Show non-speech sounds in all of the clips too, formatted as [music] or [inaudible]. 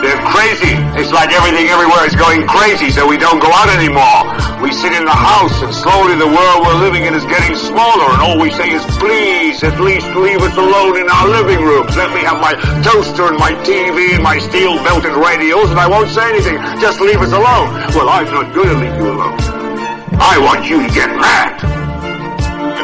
They're crazy. It's like everything everywhere is going crazy, so we don't go out anymore. We sit in the house, and slowly the world we're living in is getting smaller, and all we say is, please, at least leave us alone in our living rooms. Let me have my toaster and my TV and my steel-belted radios, and I won't say anything. Just leave us alone. Well, I'm not going to leave you alone. I want you to get mad.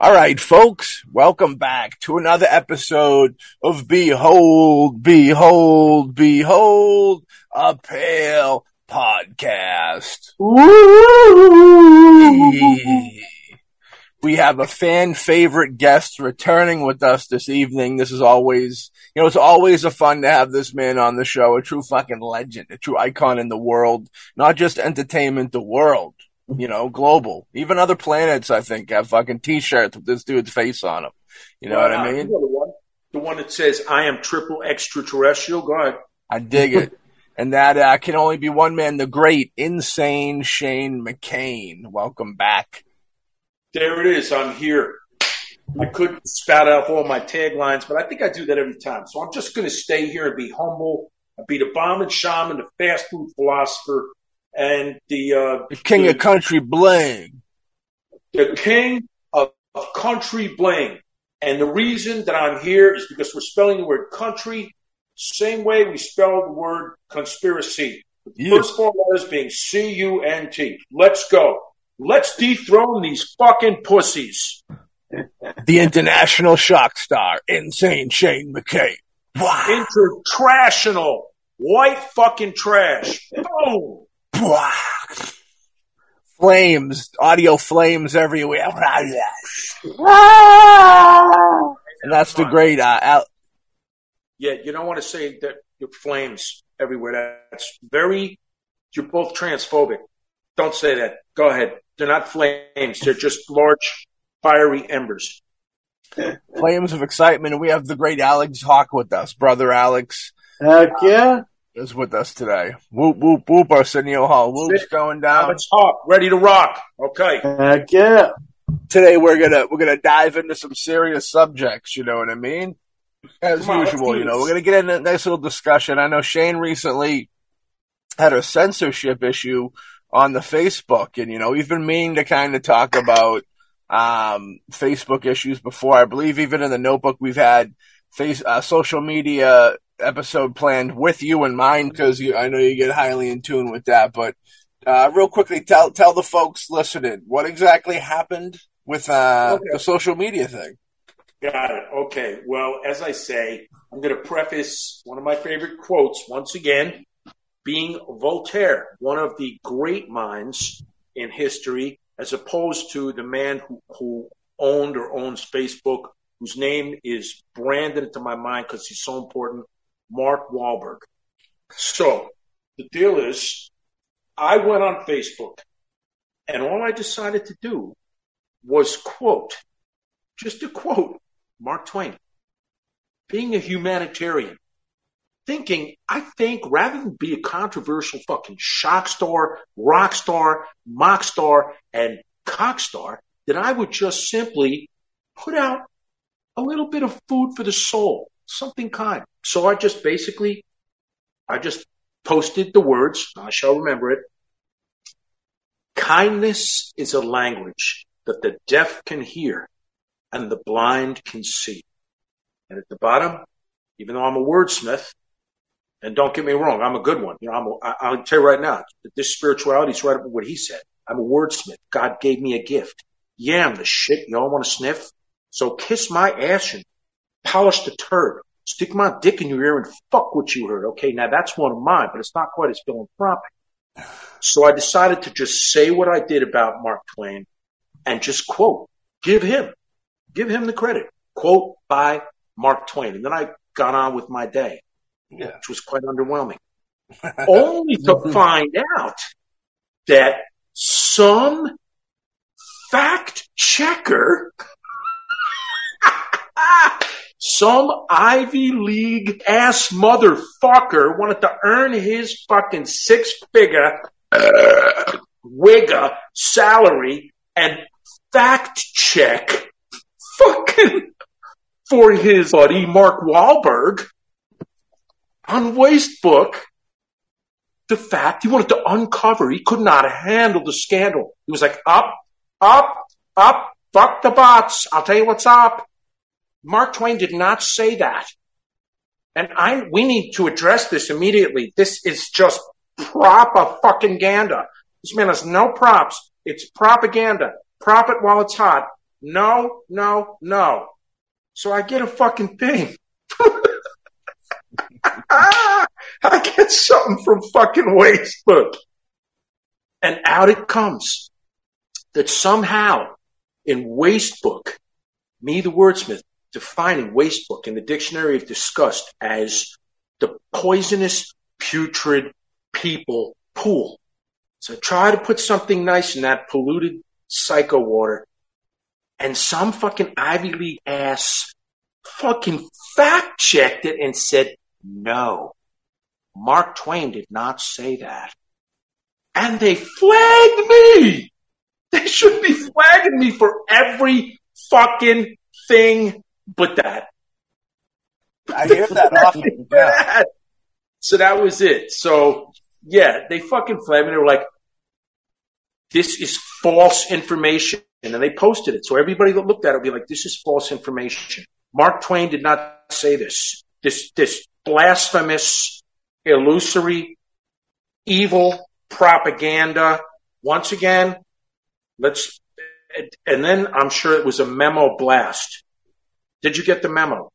All right, folks, welcome back to another episode of Behold, Behold, Behold, a Pale Podcast. We have a fan favorite guest returning with us this evening. This is always, you know, it's always a fun to have this man on the show, a true fucking legend, a true icon in the world, not just entertainment, the world you know, global. Even other planets, I think, have fucking t-shirts with this dude's face on them. You know what I mean? the, one, the one that says, I am triple extraterrestrial. Go ahead. I dig it. [laughs] and that uh, can only be one man, the great, insane Shane McCain. Welcome back. There it is. I'm here. I couldn't spout out all my taglines, but I think I do that every time. So I'm just going to stay here and be humble. I'll be the bomb and shaman, the fast food philosopher, and the uh, the king the, of country bling, the king of, of, country bling. And the reason that I'm here is because we're spelling the word country same way we spell the word conspiracy. The first four letters being C U N T. Let's go. Let's dethrone these fucking pussies. The international shock star, insane Shane McCain. Wow. Intertrashional. White fucking trash. Boom flames, audio flames everywhere. and that's the great, uh, Al- yeah, you don't want to say that your flames everywhere. That's very, you're both transphobic. Don't say that. Go ahead. They're not flames. They're just large, fiery embers. Flames of excitement. And we have the great Alex Hawk with us, brother Alex. Heck yeah is with us today. Whoop, whoop, whoop, Arsenio Hall. Whoop's going down. Let's talk. Ready to rock. Okay. Heck yeah. Today we're gonna, we're gonna dive into some serious subjects, you know what I mean? As Come usual, on, you know, we're gonna get into a nice little discussion. I know Shane recently had a censorship issue on the Facebook and, you know, we've been meaning to kind of talk about, um, Facebook issues before. I believe even in the notebook we've had face, uh, social media episode planned with you in mind because I know you get highly in tune with that. But uh, real quickly, tell tell the folks listening what exactly happened with uh, okay. the social media thing. Got it. Okay. Well, as I say, I'm going to preface one of my favorite quotes once again, being Voltaire, one of the great minds in history, as opposed to the man who, who owned or owns Facebook, whose name is branded into my mind because he's so important Mark Wahlberg. So the deal is, I went on Facebook and all I decided to do was quote, just to quote Mark Twain, being a humanitarian, thinking, I think rather than be a controversial fucking shock star, rock star, mock star, and cock star, that I would just simply put out a little bit of food for the soul, something kind. So I just basically, I just posted the words, I shall remember it. Kindness is a language that the deaf can hear and the blind can see. And at the bottom, even though I'm a wordsmith, and don't get me wrong, I'm a good one. You know, I'm a, I, I'll tell you right now, this spirituality is right up with what he said. I'm a wordsmith. God gave me a gift. Yeah, I'm the shit y'all want to sniff. So kiss my ass and polish the turd. Stick my dick in your ear and fuck what you heard. Okay, now that's one of mine, but it's not quite as philanthropic. So I decided to just say what I did about Mark Twain and just quote, give him, give him the credit. Quote by Mark Twain. And then I got on with my day, Yeah. which was quite underwhelming. [laughs] Only to mm-hmm. find out that some fact checker, some Ivy League ass motherfucker wanted to earn his fucking six figure uh, wigger salary and fact check fucking for his buddy Mark Wahlberg on Wastebook the fact he wanted to uncover he could not handle the scandal. He was like, up, up, up, fuck the bots. I'll tell you what's up. Mark Twain did not say that. And I, we need to address this immediately. This is just proper fucking ganda. This man has no props. It's propaganda. Prop it while it's hot. No, no, no. So I get a fucking thing. [laughs] I get something from fucking Wastebook. And out it comes that somehow in Wastebook, me the wordsmith, defining Wastebook in the Dictionary of Disgust as the poisonous, putrid people pool. So try to put something nice in that polluted psycho water. And some fucking Ivy League ass fucking fact checked it and said, no, Mark Twain did not say that. And they flagged me. They should be flagging me for every fucking thing but that. I hear that [laughs] often. Yeah. So that was it. So yeah, they fucking flagged me. They were like, this is false information. And then they posted it. So everybody that looked at it would be like, this is false information. Mark Twain did not say this. This, this blasphemous, illusory, evil propaganda. Once again, let's, and then I'm sure it was a memo blast. Did you get the memo?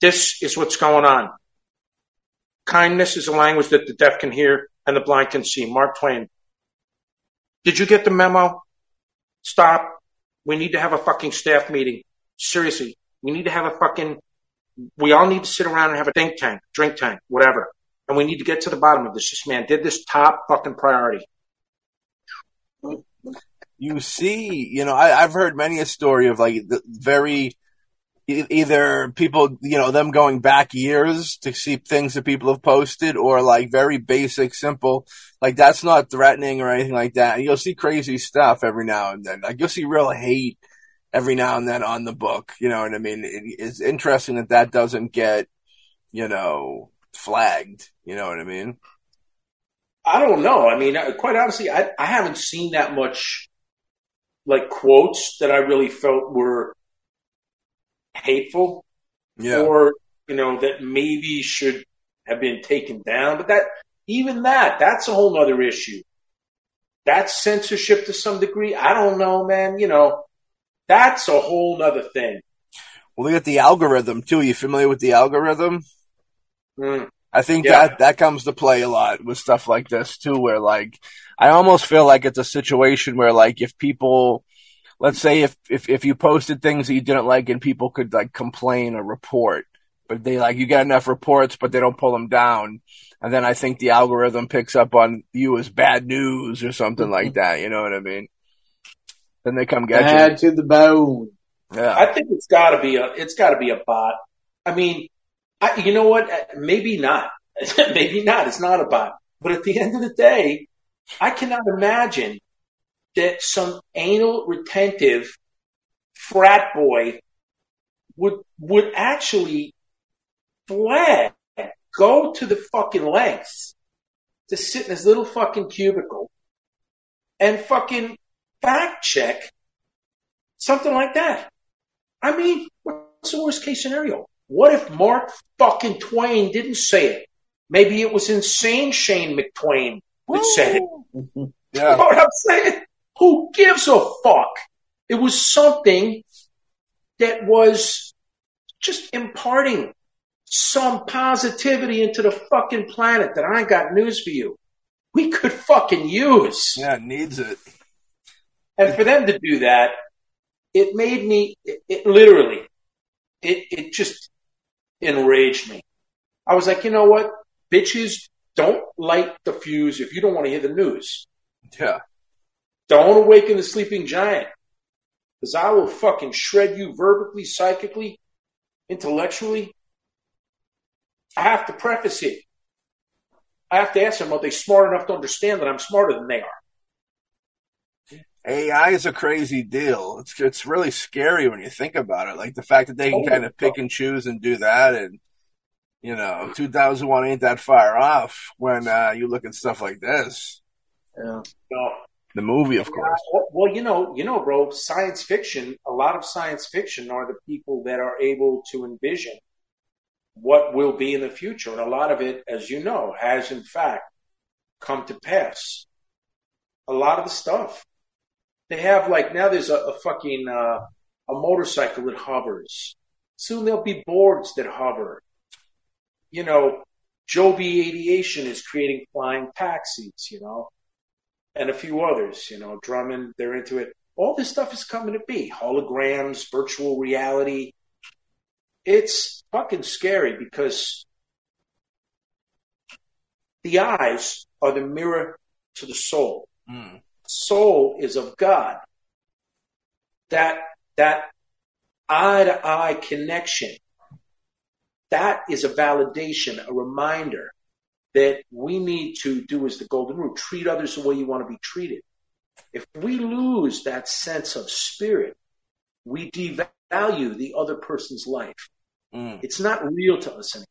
This is what's going on. Kindness is a language that the deaf can hear and the blind can see. Mark Twain. Did you get the memo? Stop. We need to have a fucking staff meeting. Seriously. We need to have a fucking, we all need to sit around and have a think tank, drink tank, whatever. And we need to get to the bottom of this. This man did this top fucking priority. you see, you know, I, I've heard many a story of like the very either people, you know, them going back years to see things that people have posted, or like very basic, simple, like that's not threatening or anything like that. You'll see crazy stuff every now and then. Like you'll see real hate every now and then on the book. You know what I mean? It, it's interesting that that doesn't get, you know, flagged. You know what I mean? I don't know. I mean, quite honestly, I, I haven't seen that much like quotes that I really felt were hateful Yeah. or, you know, that maybe should have been taken down. But that, even that, that's a whole nother issue. That's censorship to some degree. I don't know, man. You know, that's a whole nother thing. Well, look at the algorithm too. Are You familiar with the algorithm? Mm. I think Yeah. that that comes to play a lot with stuff like this too, where like I almost feel like it's a situation where like if people, let's say if if if you posted things that you didn't like and people could like complain or report, but they like you get enough reports, but they don't pull them down, and then I think the algorithm picks up on you as bad news or something like mm-hmm. that. You know what I mean? Then they come get Bad to the bone. you. Yeah. I think it's got to be a it's got to be a bot. I mean, I, you know what? Maybe not. [laughs] Maybe not. It's not a bot. But at the end of the day, I cannot imagine that some anal retentive frat boy would would actually flag, go to the fucking lengths to sit in his little fucking cubicle and fucking fact check something like that. I mean, what's the worst case scenario? What if Mark fucking Twain didn't say it? Maybe it was insane Shane McTwain that said it. [laughs] You know what I'm saying? Who gives a fuck? It was something that was just imparting some positivity into the fucking planet that I got news for you. We could fucking use. Yeah, it needs it. And for them to do that, it made me, it, it literally, it, it just enraged me. I was like, you know what? Bitches, don't light the fuse if you don't want to hear the news. Yeah. Don't awaken the sleeping giant. Because I will fucking shred you verbally, psychically, intellectually. I have to preface it. I have to ask them, are they smart enough to understand that I'm smarter than they are? AI is a crazy deal. It's it's really scary when you think about it. Like the fact that they can Oh, kind of pick and choose and do that, and you know, 2001 ain't that far off when uh, you look at stuff like this. Yeah. No. The movie, of course. Well, well, you know, you know, bro, science fiction, a lot of science fiction are the people that are able to envision what will be in the future. And a lot of it, as you know, has in fact come to pass. A lot of the stuff. They have like now there's a, a fucking uh, a motorcycle that hovers. Soon there'll be boards that hover. You know, Joby Aviation is creating flying taxis, you know and a few others, you know, Drummond, they're into it. All this stuff is coming to be holograms, virtual reality. It's fucking scary because the eyes are the mirror to the soul. Mm. Soul is of God. That, that eye to eye connection, that is a validation, a reminder that we need to do is the golden rule treat others the way you want to be treated. If we lose that sense of spirit, we devalue the other person's life. Mm. It's not real to us anymore.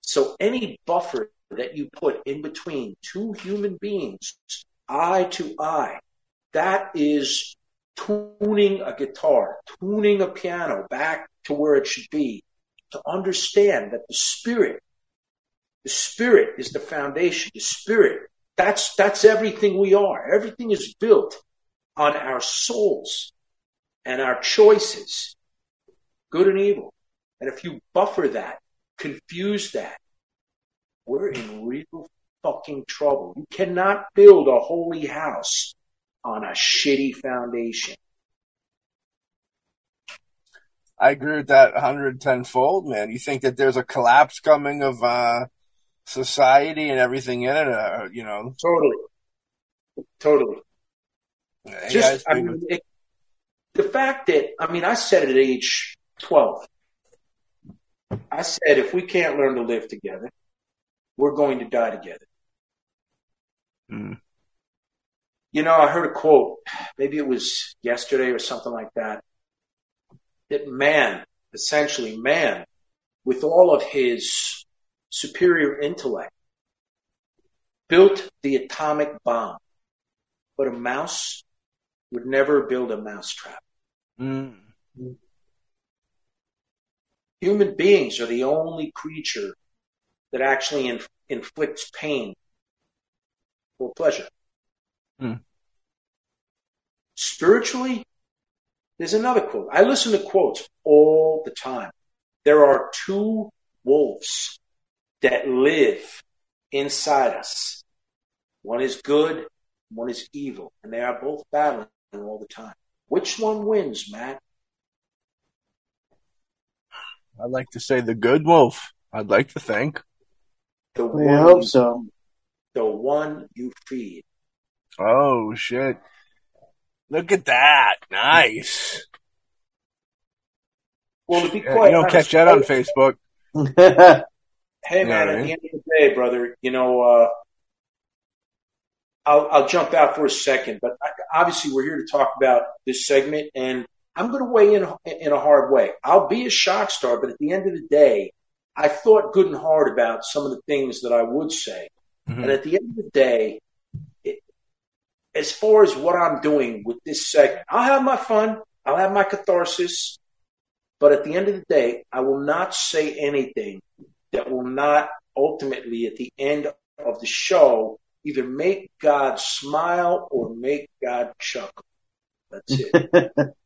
So any buffer that you put in between two human beings, eye to eye, that is tuning a guitar, tuning a piano back to where it should be to understand that the spirit the spirit is the foundation. The spirit, that's, that's everything we are. Everything is built on our souls and our choices, good and evil. And if you buffer that, confuse that, we're in real fucking trouble. You cannot build a holy house on a shitty foundation. I agree with that 110 fold, man. You think that there's a collapse coming of uh, society and everything in it, uh, you know? Totally. Totally. Just I mean, it, the fact that I mean, I said at age twelve, I said if we can't learn to live together, we're going to die together. Mm. You know, I heard a quote, maybe it was yesterday or something like that, that man, essentially man, with all of his superior intellect, built the atomic bomb, but a mouse would never build a mousetrap. Mm. Human beings are the only creature that actually inf- inflicts pain for pleasure. Hmm. Spiritually, there's another quote. I listen to quotes all the time. There are two wolves that live inside us. One is good, one is evil, and they are both battling all the time. Which one wins, Matt? I'd like to say the good wolf. I'd like to think. The We one hope you- so. the one you feed. Oh shit! Look at that. Nice. Well, to be Yeah, you don't honest, catch that on Facebook. [laughs] Hey man, Yeah, at the end of the day, brother, you know, uh, I'll, I'll jump out for a second, but I- obviously we're here to talk about this segment, and I'm going to weigh in in a hard way. I'll be a shock star, but at the end of the day, I thought good and hard about some of the things that I would say, And at the end of the day, it, as far as what I'm doing with this segment, I'll have my fun. I'll have my catharsis. But at the end of the day, I will not say anything that will not ultimately, at the end of the show, either make God smile or make God chuckle. That's it. [laughs]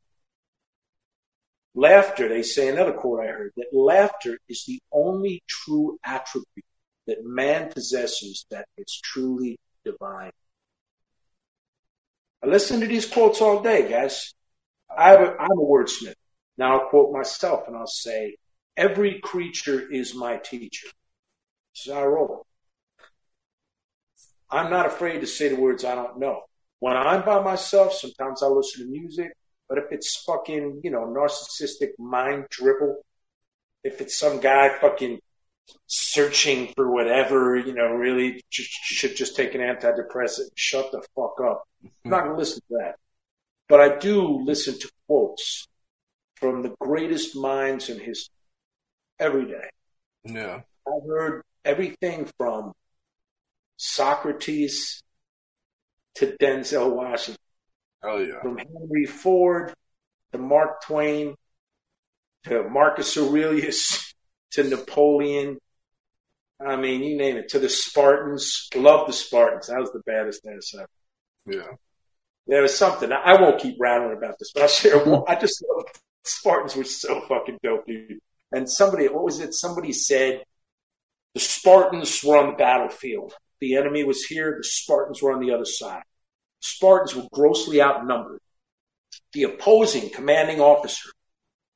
laughter, they say another quote I heard that laughter is the only true attribute that man possesses that is truly divine. I listen to these quotes all day, guys. I have a, I'm a wordsmith. Now I'll quote myself and I'll say, every creature is my teacher. This is how I roll. I'm not afraid to say the words I don't know. When I'm by myself, sometimes I listen to music, but if it's fucking, you know, narcissistic mind dribble, if it's some guy fucking searching for whatever, you know, really just, should just take an antidepressant shut the fuck up. I'm not going to listen to that. But I do listen to quotes from the greatest minds in history every day. Yeah. I've heard everything from Socrates to Denzel Washington, Oh yeah. from Henry Ford to Mark Twain to Marcus Aurelius [laughs] to Napoleon. I mean, you name it. To the Spartans. Love the Spartans. That was the baddest ass ever. Yeah. There was something. I won't keep rattling about this, but I'll share one. I just love [laughs] Spartans were so fucking dope, dude. And somebody, what was it? Somebody said the Spartans were on the battlefield. The enemy was here. The Spartans were on the other side. Spartans were grossly outnumbered. The opposing commanding officer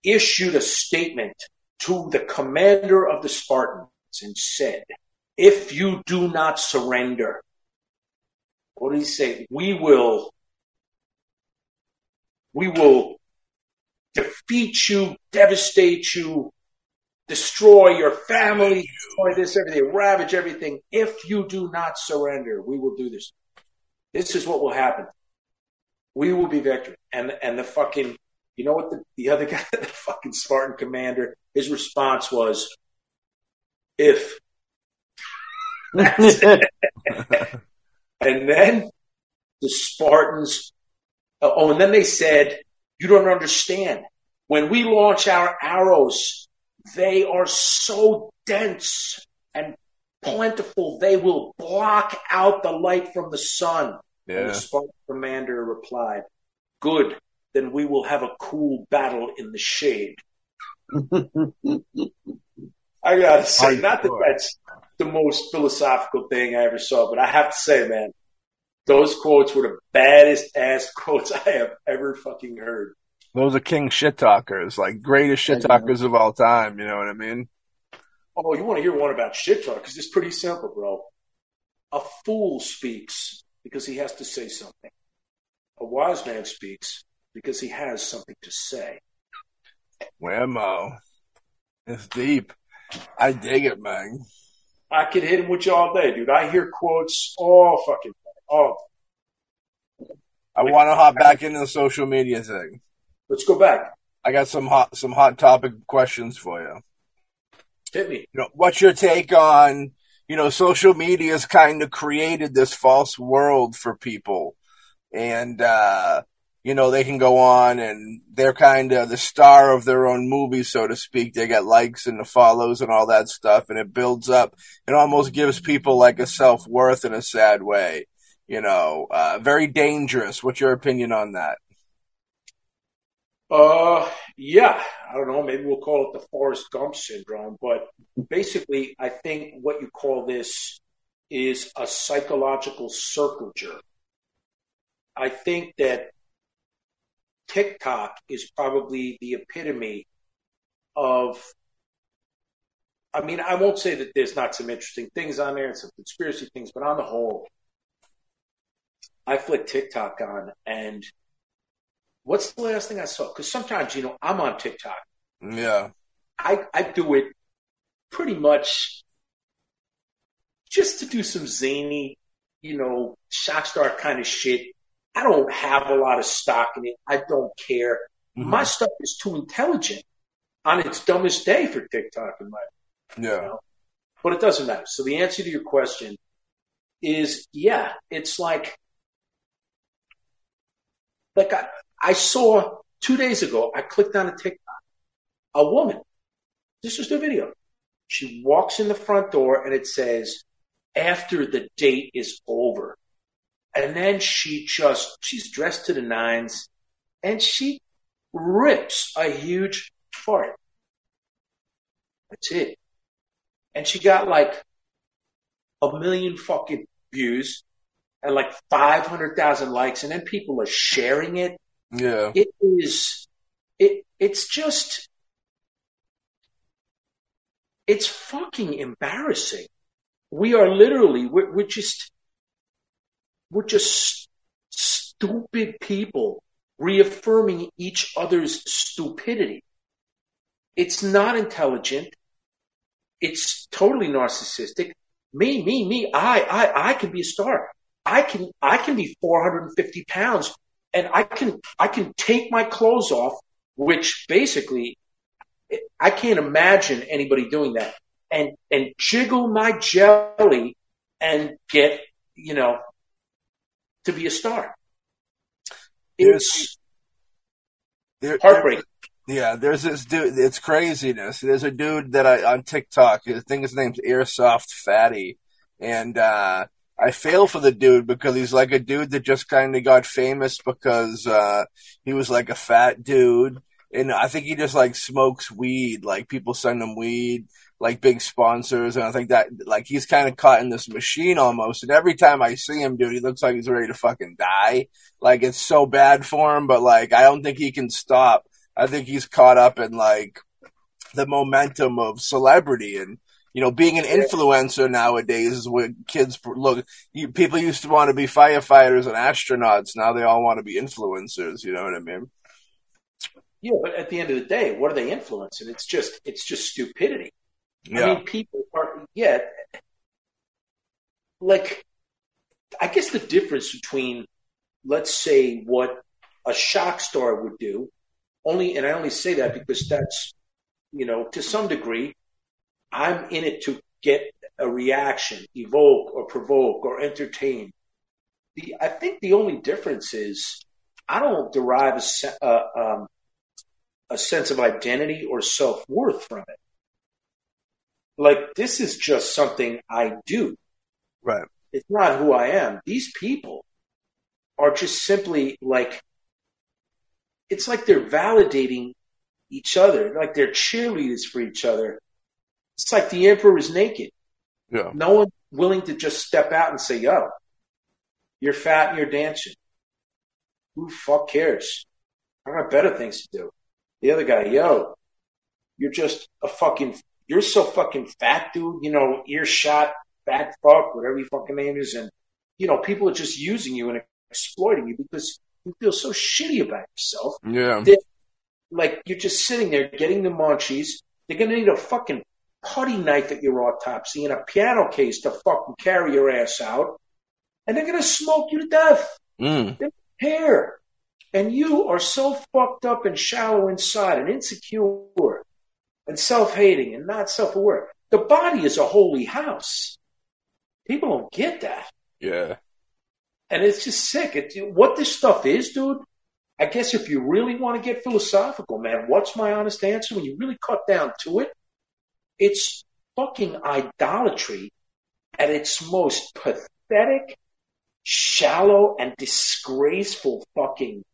issued a statement to the commander of the Spartans and said, if you do not surrender, what did he say? We will, we will defeat you, devastate you, destroy your family, destroy this, everything, ravage everything. If you do not surrender, we will do this. This is what will happen. We will be victor. And and the fucking you know what the, the other [laughs] guy, the fucking Spartan commander, his response was, if. and then the Spartans, oh, and then they said, you don't understand. When we launch our arrows, they are so dense and plentiful, they will block out the light from the sun. And the Spartan commander replied, Good, then we will have a cool battle in the shade. [laughs] I gotta say, not that that's the most philosophical thing I ever saw, but I have to say, man, those quotes were the baddest ass [laughs] quotes I have ever fucking heard. Those are king shit talkers, like greatest shit talkers of all time. You know what I mean? Oh, you want to hear one about shit talk? Because it's pretty simple, bro. A fool speaks because he has to say something. A wise man speaks because he has something to say. Whammo. It's deep. I dig it, man. I could hit him with you all day, dude. I hear quotes all fucking oh. I want to hop back into the social media thing. Let's go back. I got some hot some hot topic questions for you. Hit me. You know, what's your take on you know social media's kind of created this false world for people, and uh, you know they can go on and they're kind of the star of their own movie, so to speak. They get likes and the follows and all that stuff, and it builds up. It almost gives people like a self worth in a sad way. You know, uh, very dangerous. What's your opinion on that? Uh, yeah, I don't know. Maybe we'll call it the Forrest Gump syndrome, but basically, I think what you call this is a psychological circle jerk. I think that TikTok is probably the epitome of. I mean, I won't say that there's not some interesting things on there and some conspiracy things, but on the whole, I flick TikTok on and what's the last thing I saw? Because sometimes, you know, I'm on TikTok. Yeah, I, I do it pretty much just to do some zany, you know, shock star kind of shit. I don't have a lot of stock in it. I don't care. Mm-hmm. My stuff is too intelligent on its dumbest day for TikTok in my yeah, but it doesn't matter. So the answer to your question is yeah, it's like like I, I saw two days ago, I clicked on a TikTok, a woman, this is the video. She walks in the front door and it says, after the date is over. And then she just, she's dressed to the nines and she rips a huge fart. That's it. And she got like a million fucking views and like 500,000 likes and then people are sharing it. Yeah. It is, it, it's just, it's fucking embarrassing. We are literally, we're, we're just, we're just stupid people reaffirming each other's stupidity. It's not intelligent. It's totally narcissistic. Me, me, me, I, I, I can be a star. I can, I can be 450 pounds and I can, I can take my clothes off, which basically I can't imagine anybody doing that and, and jiggle my jelly and get, you know, to be a star. It's There- heartbreaking. Yeah, there's this dude. It's craziness. There's a dude that I on TikTok. I think his name's Airsoft Fatty, and uh, I fail for the dude because he's like a dude that just kind of got famous because uh, he was like a fat dude, and I think he just like smokes weed. Like people send him weed, like big sponsors, and I think that like he's kind of caught in this machine almost. And every time I see him, dude, he looks like he's ready to fucking die. Like it's so bad for him, but like I don't think he can stop. I think he's caught up in like the momentum of celebrity and you know being an influencer nowadays is what kids look. You, people used to want to be firefighters and astronauts. Now they all want to be influencers. You know what I mean? Yeah, but at the end of the day, what are they influencing? It's just, it's just stupidity. Yeah. I mean, people are, yeah, like, I guess the difference between, let's say, what a shock star would do, only, and I only say that because that's, you know, to some degree, I'm in it to get a reaction, evoke or provoke or entertain. The, I think the only difference is I don't derive a, uh, um, a sense of identity or self worth from it. Like this is just something I do. right. It's not who I am. These people are just simply like, it's like they're validating each other, like they're cheerleaders for each other. It's like the emperor is naked. Yeah. No one willing to just step out and say, yo, you're fat and you're dancing. Who fuck cares? I got better things to do. The other guy, yo, you're just a fucking, you're so fucking fat, dude. You know, earshot, fat fuck, whatever your fucking name is. And, you know, people are just using you and exploiting you because you feel so shitty about yourself. Yeah. Like you're just sitting there getting the munchies. They're going to need a fucking putty knife at your autopsy and a piano case to fucking carry your ass out. And they're going to smoke you to death. Mm. Hair. And you are so fucked up and shallow inside and insecure and self-hating and not self-aware. The body is a holy house. People don't get that. Yeah. And it's just sick. It, what this stuff is, dude, I guess if you really want to get philosophical, man, what's my honest answer? When you really cut down to it, it's fucking idolatry at its most pathetic, shallow, and disgraceful fucking,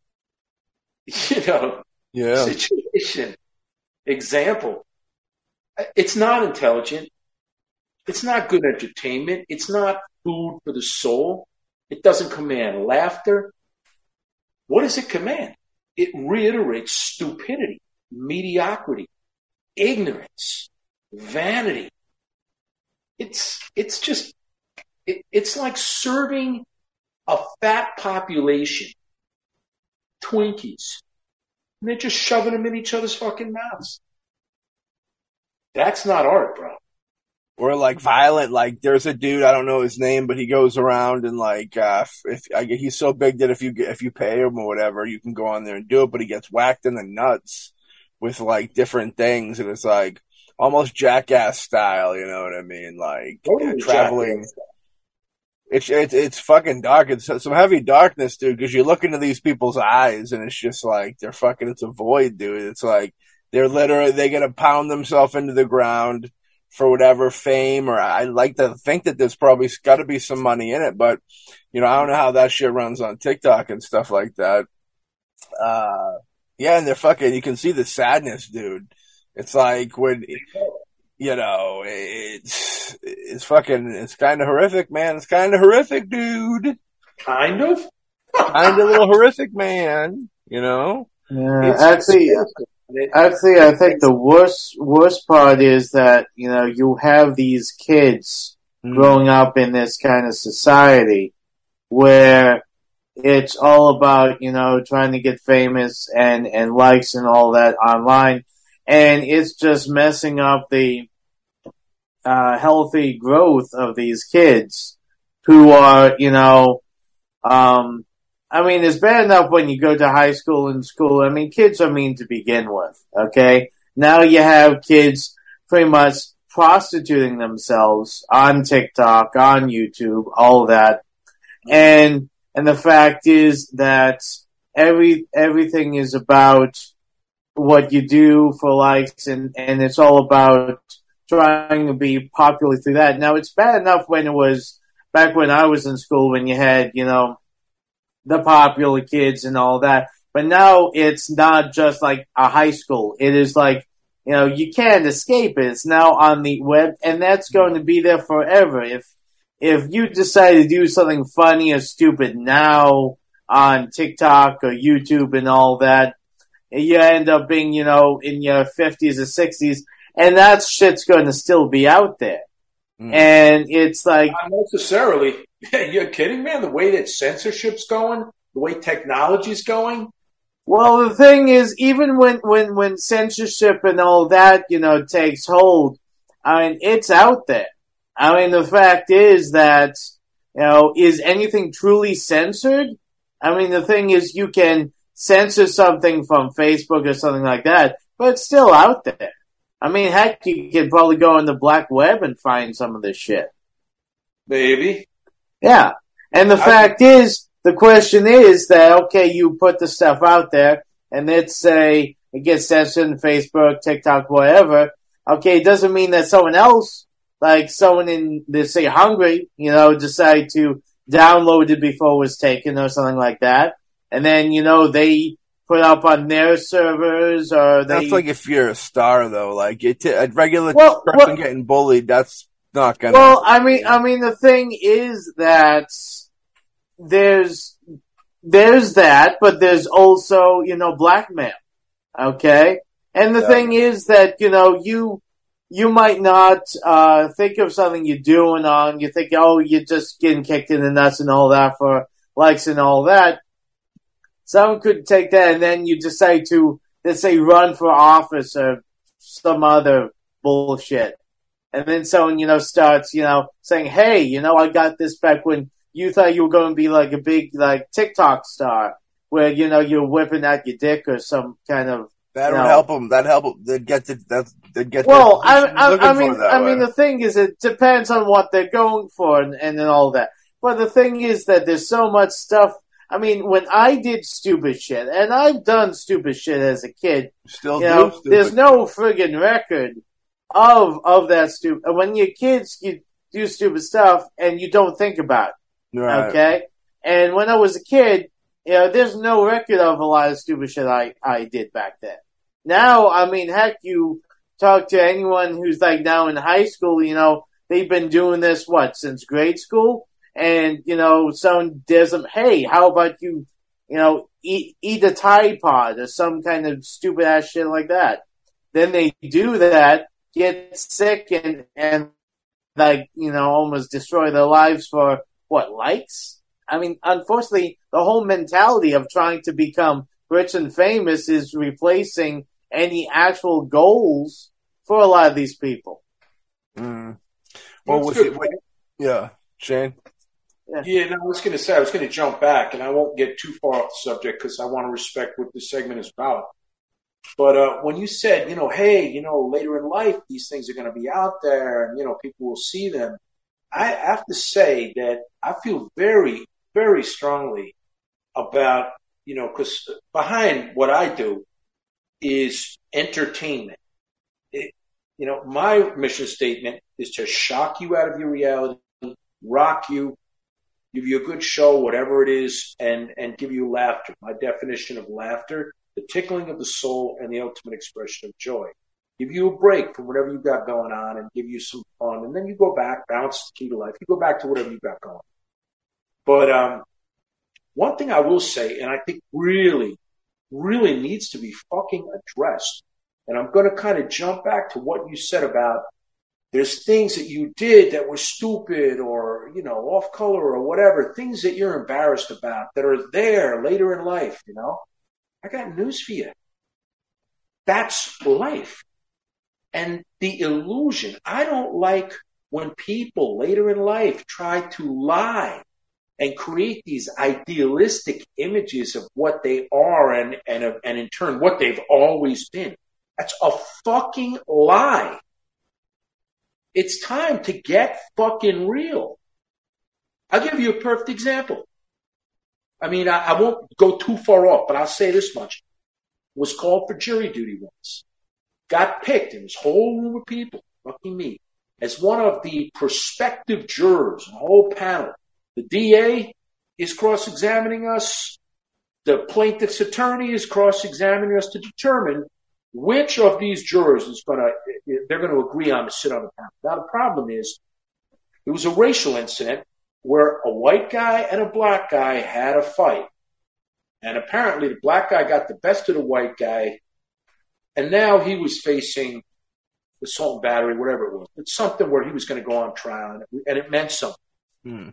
[laughs] you know, Yeah. situation. Example. It's not intelligent. It's not good entertainment. It's not food for the soul. It doesn't command laughter. What does it command? It reiterates stupidity, mediocrity, ignorance, vanity. It's, it's just, it, it's like serving a fat population Twinkies. And they're just shoving them in each other's fucking mouths. That's not art, bro. Or like violent, like there's a dude I don't know his name, but he goes around and like uh, if I he's so big that if you if you pay him or whatever, you can go on there and do it. But he gets whacked in the nuts with like different things, and it's like almost jackass style. You know what I mean? Like Totally traveling. It's it's it's fucking dark. It's some heavy darkness, dude. Because you look into these people's eyes, and it's just like they're fucking. It's a void, dude. It's like they're literally they're gonna pound themselves into the ground for whatever fame or I like to think that there's probably got to be some money in it, but you know I don't know how that shit runs on TikTok and stuff like that. Uh, yeah, and they're fucking. You can see the sadness, dude. It's like when you know it's it's fucking. It's kind of horrific, man. It's kind of horrific, dude. Kind of. kind of [laughs] little horrific, man. You know. Yeah, actually, actually, I think the worst worst part is that you know you have these kids Mm. growing up in this kind of society where it's all about you know trying to get famous and and likes and all that online, and it's just messing up the uh, healthy growth of these kids who are you know um, I mean, it's bad enough when you go to high school and school. I mean, kids are mean to begin with, okay? Now you have kids pretty much prostituting themselves on TikTok, on YouTube, all that. And, and the fact is that every, everything is about what you do for likes and, and it's all about trying to be popular through that. Now it's bad enough when it was back when I was in school when you had, you know, the popular kids and all that. But now it's not just like a high school. It is like, you know, you can't escape it. It's now on the web and that's going to be there forever. If, if you decide to do something funny or stupid now on TikTok or YouTube and all that, you end up being, you know, in your 50s or 60s and that shit's going to still be out there. Mm. And it's like, Not necessarily. [laughs] You're kidding, man. The way that censorship's going, the way technology's going. Well, the thing is, even when, when, when censorship and all that, you know, takes hold, I mean, it's out there. I mean, the fact is that, you know, is anything truly censored? I mean, the thing is, you can censor something from Facebook or something like that, but it's still out there. I mean, heck, you can probably go on the black web and find some of this shit. Maybe. Yeah. And the I- fact is, the question is that, okay, you put the stuff out there and let's say it gets censored on Facebook, TikTok, whatever. Okay, it doesn't mean that someone else, like someone in, let's say Hungary, you know, decide to download it before it was taken or something like that. And then, you know, they put up on their servers or they, That's like if you're a star, though. Like it, a regular Well, person well- getting bullied, that's not gonna. Well, I mean, I mean, the thing is that there's there's that, but there's also you know blackmail. Okay, and the Yeah. thing is that you know you you might not uh, think of something you're doing on. You think, oh, you're just getting kicked in the nuts and all that for likes and all that. Someone could take that and then you decide to let's say run for office or some other bullshit and then someone, you know, starts, you know, saying, "Hey, you know, I got this back when you thought you were going to be like a big like TikTok star, where you know you're whipping out your dick or some kind of." that would no. help them. That help 'em. They'd get to that. They'd get. Well, I, I, I mean, I way. mean, the thing is, it depends on what they're going for and, and all that. But the thing is that there's so much stuff. I mean, when I did stupid shit, and I've done stupid shit as a kid, still you do know, there's no friggin' record of of that stupid. When you're kids, you do stupid stuff and you don't think about it. Right. Okay, and when I was a kid, you know, there's no record of a lot of stupid shit I I did back then. Now, I mean, heck, you talk to anyone who's like now in high school, you know, they've been doing this what since grade school, and you know, someone does them. Hey, how about you? You know, eat eat a Tide Pod or some kind of stupid ass shit like that. Then they do that, get sick, and and like you know, almost destroy their lives for what likes. I mean, unfortunately, the whole mentality of trying to become rich and famous is replacing any actual goals for a lot of these people. Mm. Well, That's with good it, with- yeah, Shane. Yeah, no, I was going to say, I was going to jump back, and I won't get too far off the subject because I want to respect what this segment is about. But uh, when you said, you know, hey, you know, later in life, these things are going to be out there, and you know, people will see them. I have to say that I feel very, very strongly about, you know, because behind what I do is entertainment. It, you know, my mission statement is to shock you out of your reality, rock you, give you a good show, whatever it is, and, and give you laughter. My definition of laughter, the tickling of the soul and the ultimate expression of joy. Give you a break from whatever you've got going on and give you some fun. And then you go back, bounce the key to life. You go back to whatever you've got going. On. But, um, one thing I will say, and I think really, really needs to be fucking addressed. And I'm going to kind of jump back to what you said about there's things that you did that were stupid or, you know, off color or whatever, things that you're embarrassed about that are there later in life, you know? I got news for you. That's life. And the illusion, I don't like when people later in life try to lie and create these idealistic images of what they are and, and, and in turn what they've always been. That's a fucking lie. It's time to get fucking real. I'll give you a perfect example. I mean, I, I won't go too far off, but I'll say this much. Was called for jury duty once. Got picked in this whole room of people, fucking me, as one of the prospective jurors, a whole panel. The DA is cross-examining us. The plaintiff's attorney is cross-examining us to determine which of these jurors is going to, they're going to agree on to sit on the panel. Now the problem is, it was a racial incident where a white guy and a black guy had a fight. And apparently the black guy got the best of the white guy. And now he was facing assault and battery, whatever it was. It's something where he was going to go on trial and it, and it meant something. Hmm.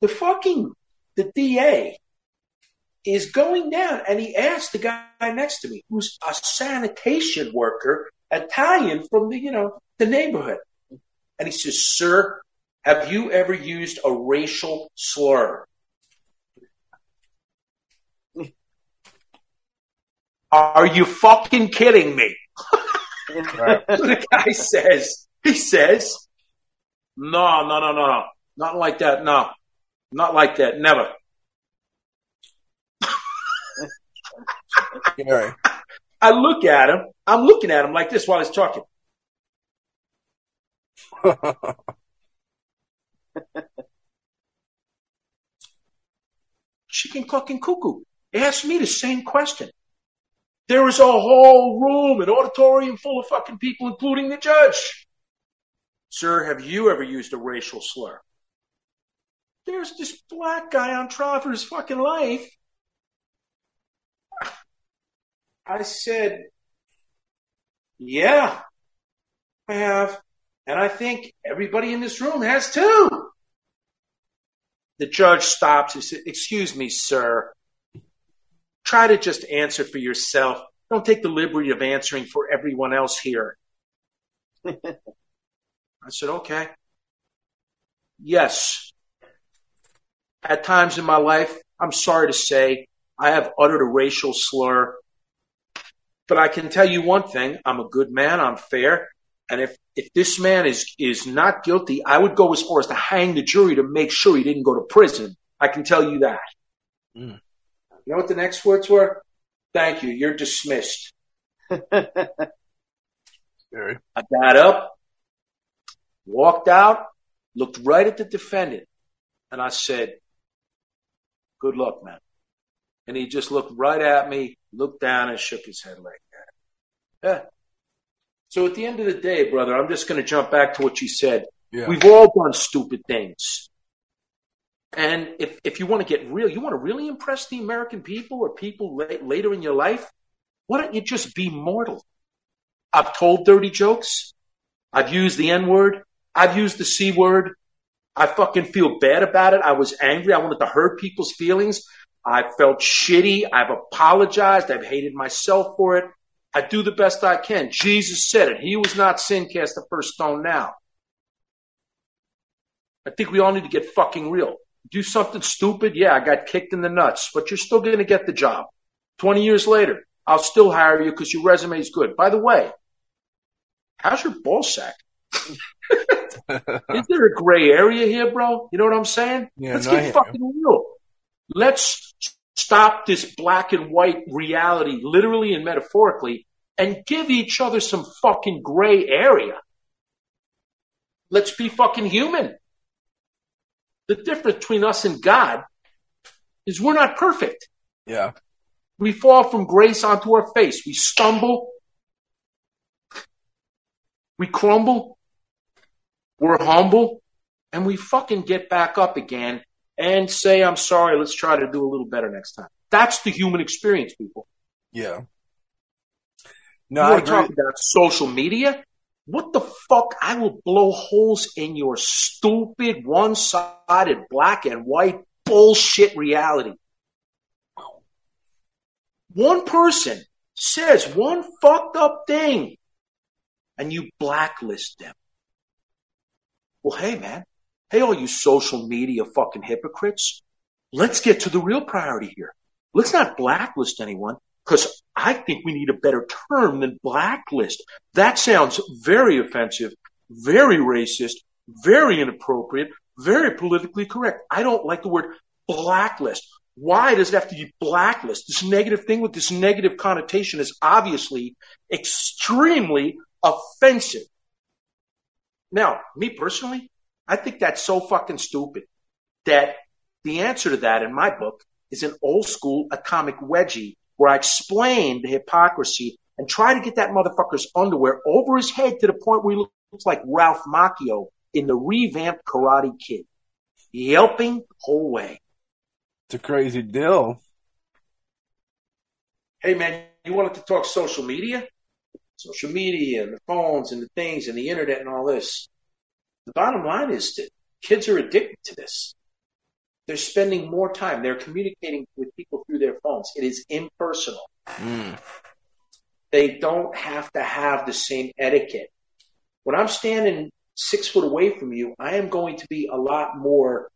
The fucking, the DA is going down. And he asked the guy next to me, who's a sanitation worker, Italian from the, you know, the neighborhood. And he says, sir, have you ever used a racial slur? Are you fucking kidding me? right. [laughs] the guy says, he says, no, no, no, no, no, not like that. No, not like that. Never. I look at him. I'm looking at him like this while he's talking. [laughs] Chicken fucking cuckoo. Ask me the same question. There was a whole room, an auditorium full of fucking people, including the judge. Sir, have you ever used a racial slur? There's this black guy on trial for his fucking life. I said, yeah, I have. And I think everybody in this room has too. The judge stops. He said, excuse me, sir. Try to just answer for yourself. Don't take the liberty of answering for everyone else here. [laughs] I said, okay. Yes. At times in my life, I'm sorry to say, I have uttered a racial slur but I can tell you one thing: I'm a good man. I'm fair. And if if this man is is not guilty, I would go as far as to hang the jury to make sure he didn't go to prison. I can tell you that. Mm. You know what the next words were? Thank you. You're dismissed. [laughs] I got up, walked out, looked right at the defendant, and I said, "Good luck, man." And he just looked right at me, looked down, and shook his head like that. Yeah. So at the end of the day, brother, I'm just going to jump back to what you said. Yeah. We've all done stupid things. And if, if you want to get real, you want to really impress the American people or people la- later in your life, why don't you just be mortal? I've told dirty jokes. I've used the N word. I've used the C word. I fucking feel bad about it. I was angry. I wanted to hurt people's feelings. I felt shitty. I've apologized. I've hated myself for it. I do the best I can. Jesus said it. He was not sin cast the first stone now. I think we all need to get fucking real. Do something stupid. Yeah, I got kicked in the nuts, but you're still going to get the job. 20 years later, I'll still hire you because your resume is good. By the way, how's your ball sack? [laughs] Is there a gray area here, bro? You know what I'm saying? Yeah, Let's no, get fucking real. Let's stop this black and white reality, literally and metaphorically, and give each other some fucking gray area. Let's be fucking human. The difference between us and God is we're not perfect. Yeah. We fall from grace onto our face. We stumble. We crumble. We're humble. And we fucking get back up again and say, I'm sorry, let's try to do a little better next time. That's the human experience, people. Yeah. No, You I agree. talk about social media? What the fuck? I will blow holes in your stupid, one-sided, black and white bullshit reality. One person says one fucked up thing and you blacklist them. Well, hey man, hey all you social media fucking hypocrites, let's get to the real priority here. Let's not blacklist anyone because I think we need a better term than blacklist. That sounds very offensive, very racist, very inappropriate, very politically correct. I don't like the word blacklist. Why does it have to be blacklist? This negative thing with this negative connotation is obviously extremely offensive. Now, me personally, I think that's so fucking stupid that the answer to that in my book is an old school atomic wedgie where I explain the hypocrisy and try to get that motherfucker's underwear over his head to the point where he looks like Ralph Macchio in the revamped Karate Kid. Yelping the whole way. It's a crazy deal. Hey man, you wanted to talk social media? Social media and the phones and the things and the internet and all this. The bottom line is that kids are addicted to this. They're spending more time. They're communicating with people through their phones. It is impersonal. Mm. They don't have to have the same etiquette. When I'm standing six foot away from you, I am going to be a lot more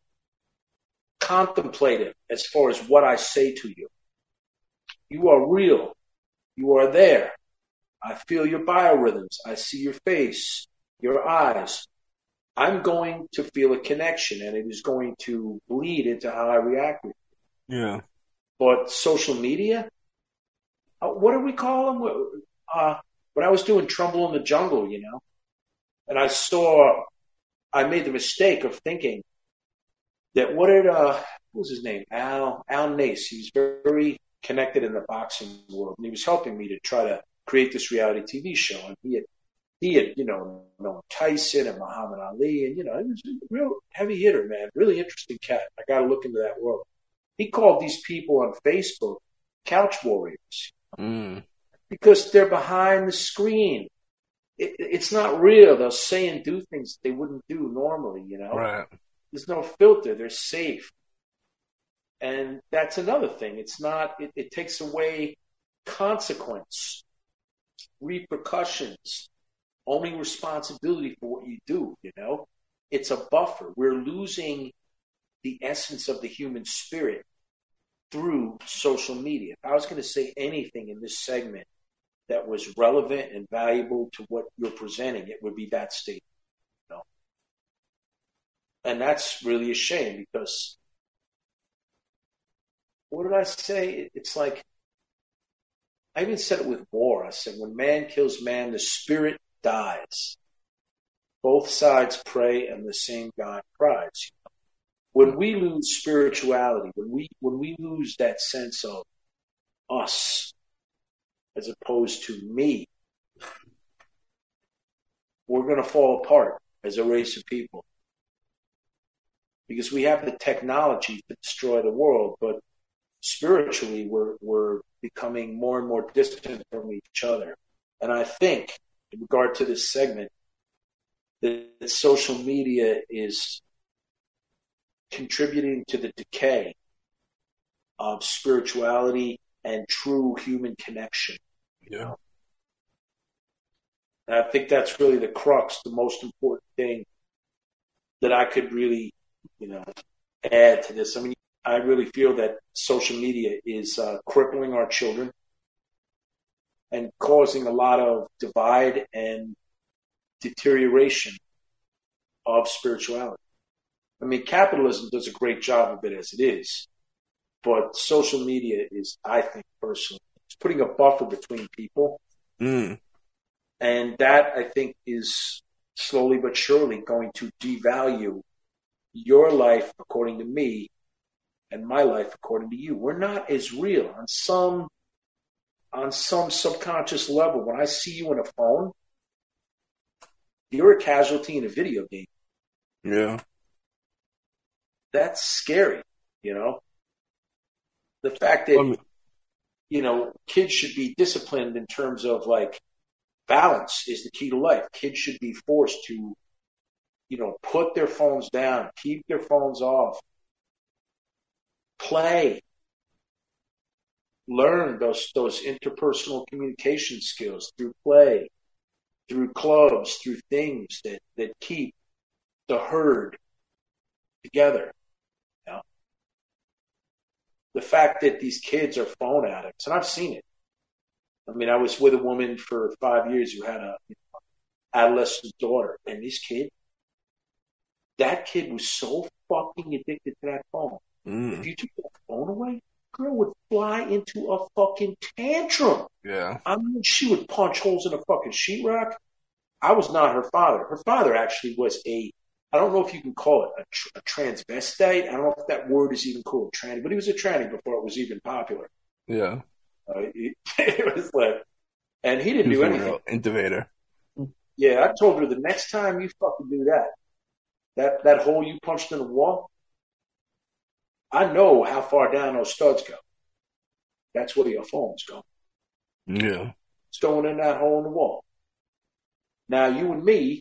contemplative as far as what I say to you. You are real. You are there. I feel your biorhythms. I see your face, your eyes. I'm going to feel a connection and it is going to bleed into how I react with you. Yeah. But social media, uh, what do we call them? Uh, when I was doing Trumbull in the Jungle, you know, and I saw, I made the mistake of thinking that what did, uh, what was his name? Al, Al Nace. He was very connected in the boxing world and he was helping me to try to create this reality TV show. And he had, he had, you know, known Tyson and Muhammad Ali and, you know, he was a real heavy hitter, man. Really interesting cat. I got to look into that world. He called these people on Facebook couch warriors Mm. because they're behind the screen. It, it's not real. They'll say and do things they wouldn't do normally, you know? Right. There's no filter. They're safe. And that's another thing. It's not, it, it takes away consequence, repercussions, owning responsibility for what you do, you know? It's a buffer. We're losing the essence of the human spirit through social media. If I was going to say anything in this segment that was relevant and valuable to what you're presenting, it would be that statement. You know? And that's really a shame because what did I say? It's like I even said it with war. I said when man kills man, the spirit dies. Both sides pray and the same God cries. When we lose spirituality, when we when we lose that sense of us as opposed to me, we're going to fall apart as a race of people. Because we have the technology to destroy the world, but spiritually we're we're becoming more and more distant from each other. And I think, in regard to this segment, that social media is contributing to the decay of spirituality and true human connection. Yeah. And I think that's really the crux, the most important thing that I could really, you know, add to this. I mean, I really feel that social media is uh, crippling our children and causing a lot of divide and deterioration of spirituality. I mean, capitalism does a great job of it as it is, but social media is, I think, personally, it's putting a buffer between people. Mm. And that, I think, is slowly but surely going to devalue your life according to me and my life according to you. We're not as real on some on some subconscious level. When I see you on a phone, you're a casualty in a video game. Yeah. That's scary, you know. The fact that Um, you know kids should be disciplined in terms of like balance is the key to life. Kids should be forced to, you know, put their phones down, keep their phones off, play, learn those those interpersonal communication skills through play, through clubs, through things that that keep the herd together. You know? The fact that these kids are phone addicts, and I've seen it. I mean, I was with a woman for five years who had a you know, adolescent daughter, and this kid, that kid was so fucking addicted to that phone. If Mm. you took that phone away, girl would fly into a fucking tantrum. Yeah. I mean, she would punch holes in a fucking sheetrock. I was not her father. Her father actually was a, I don't know if you can call it a, tr- a transvestite. I don't know if that word is even called tranny, but he was a tranny before it was even popular. Yeah. Uh, it, [laughs] it was like, and he didn't He's do anything. innovator. Yeah, I told her the next time you fucking do that, that that hole you punched in the wall, I know how far down those studs go. That's where your phone's going. Yeah. It's going in that hole in the wall. Now you and me,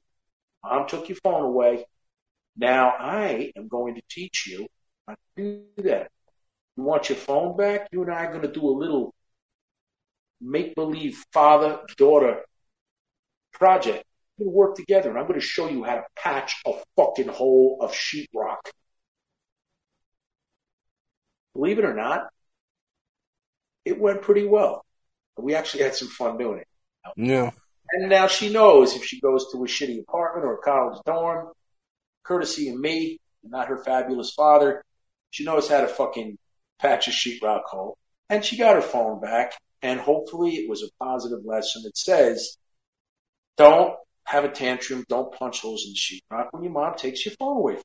mom took your phone away. Now I am going to teach you how to do that. You want your phone back? You and I are going to do a little make believe father daughter project. We're going to work together and I'm going to show you how to patch a fucking hole of sheetrock. Believe it or not, it went pretty well. We actually had some fun doing it. Yeah. And now she knows if she goes to a shitty apartment or a college dorm, courtesy of me, not her fabulous father, she knows how to fucking patch a sheetrock hole. And she got her phone back, and hopefully it was a positive lesson that says, don't have a tantrum, don't punch holes in the sheetrock when your mom takes your phone away. from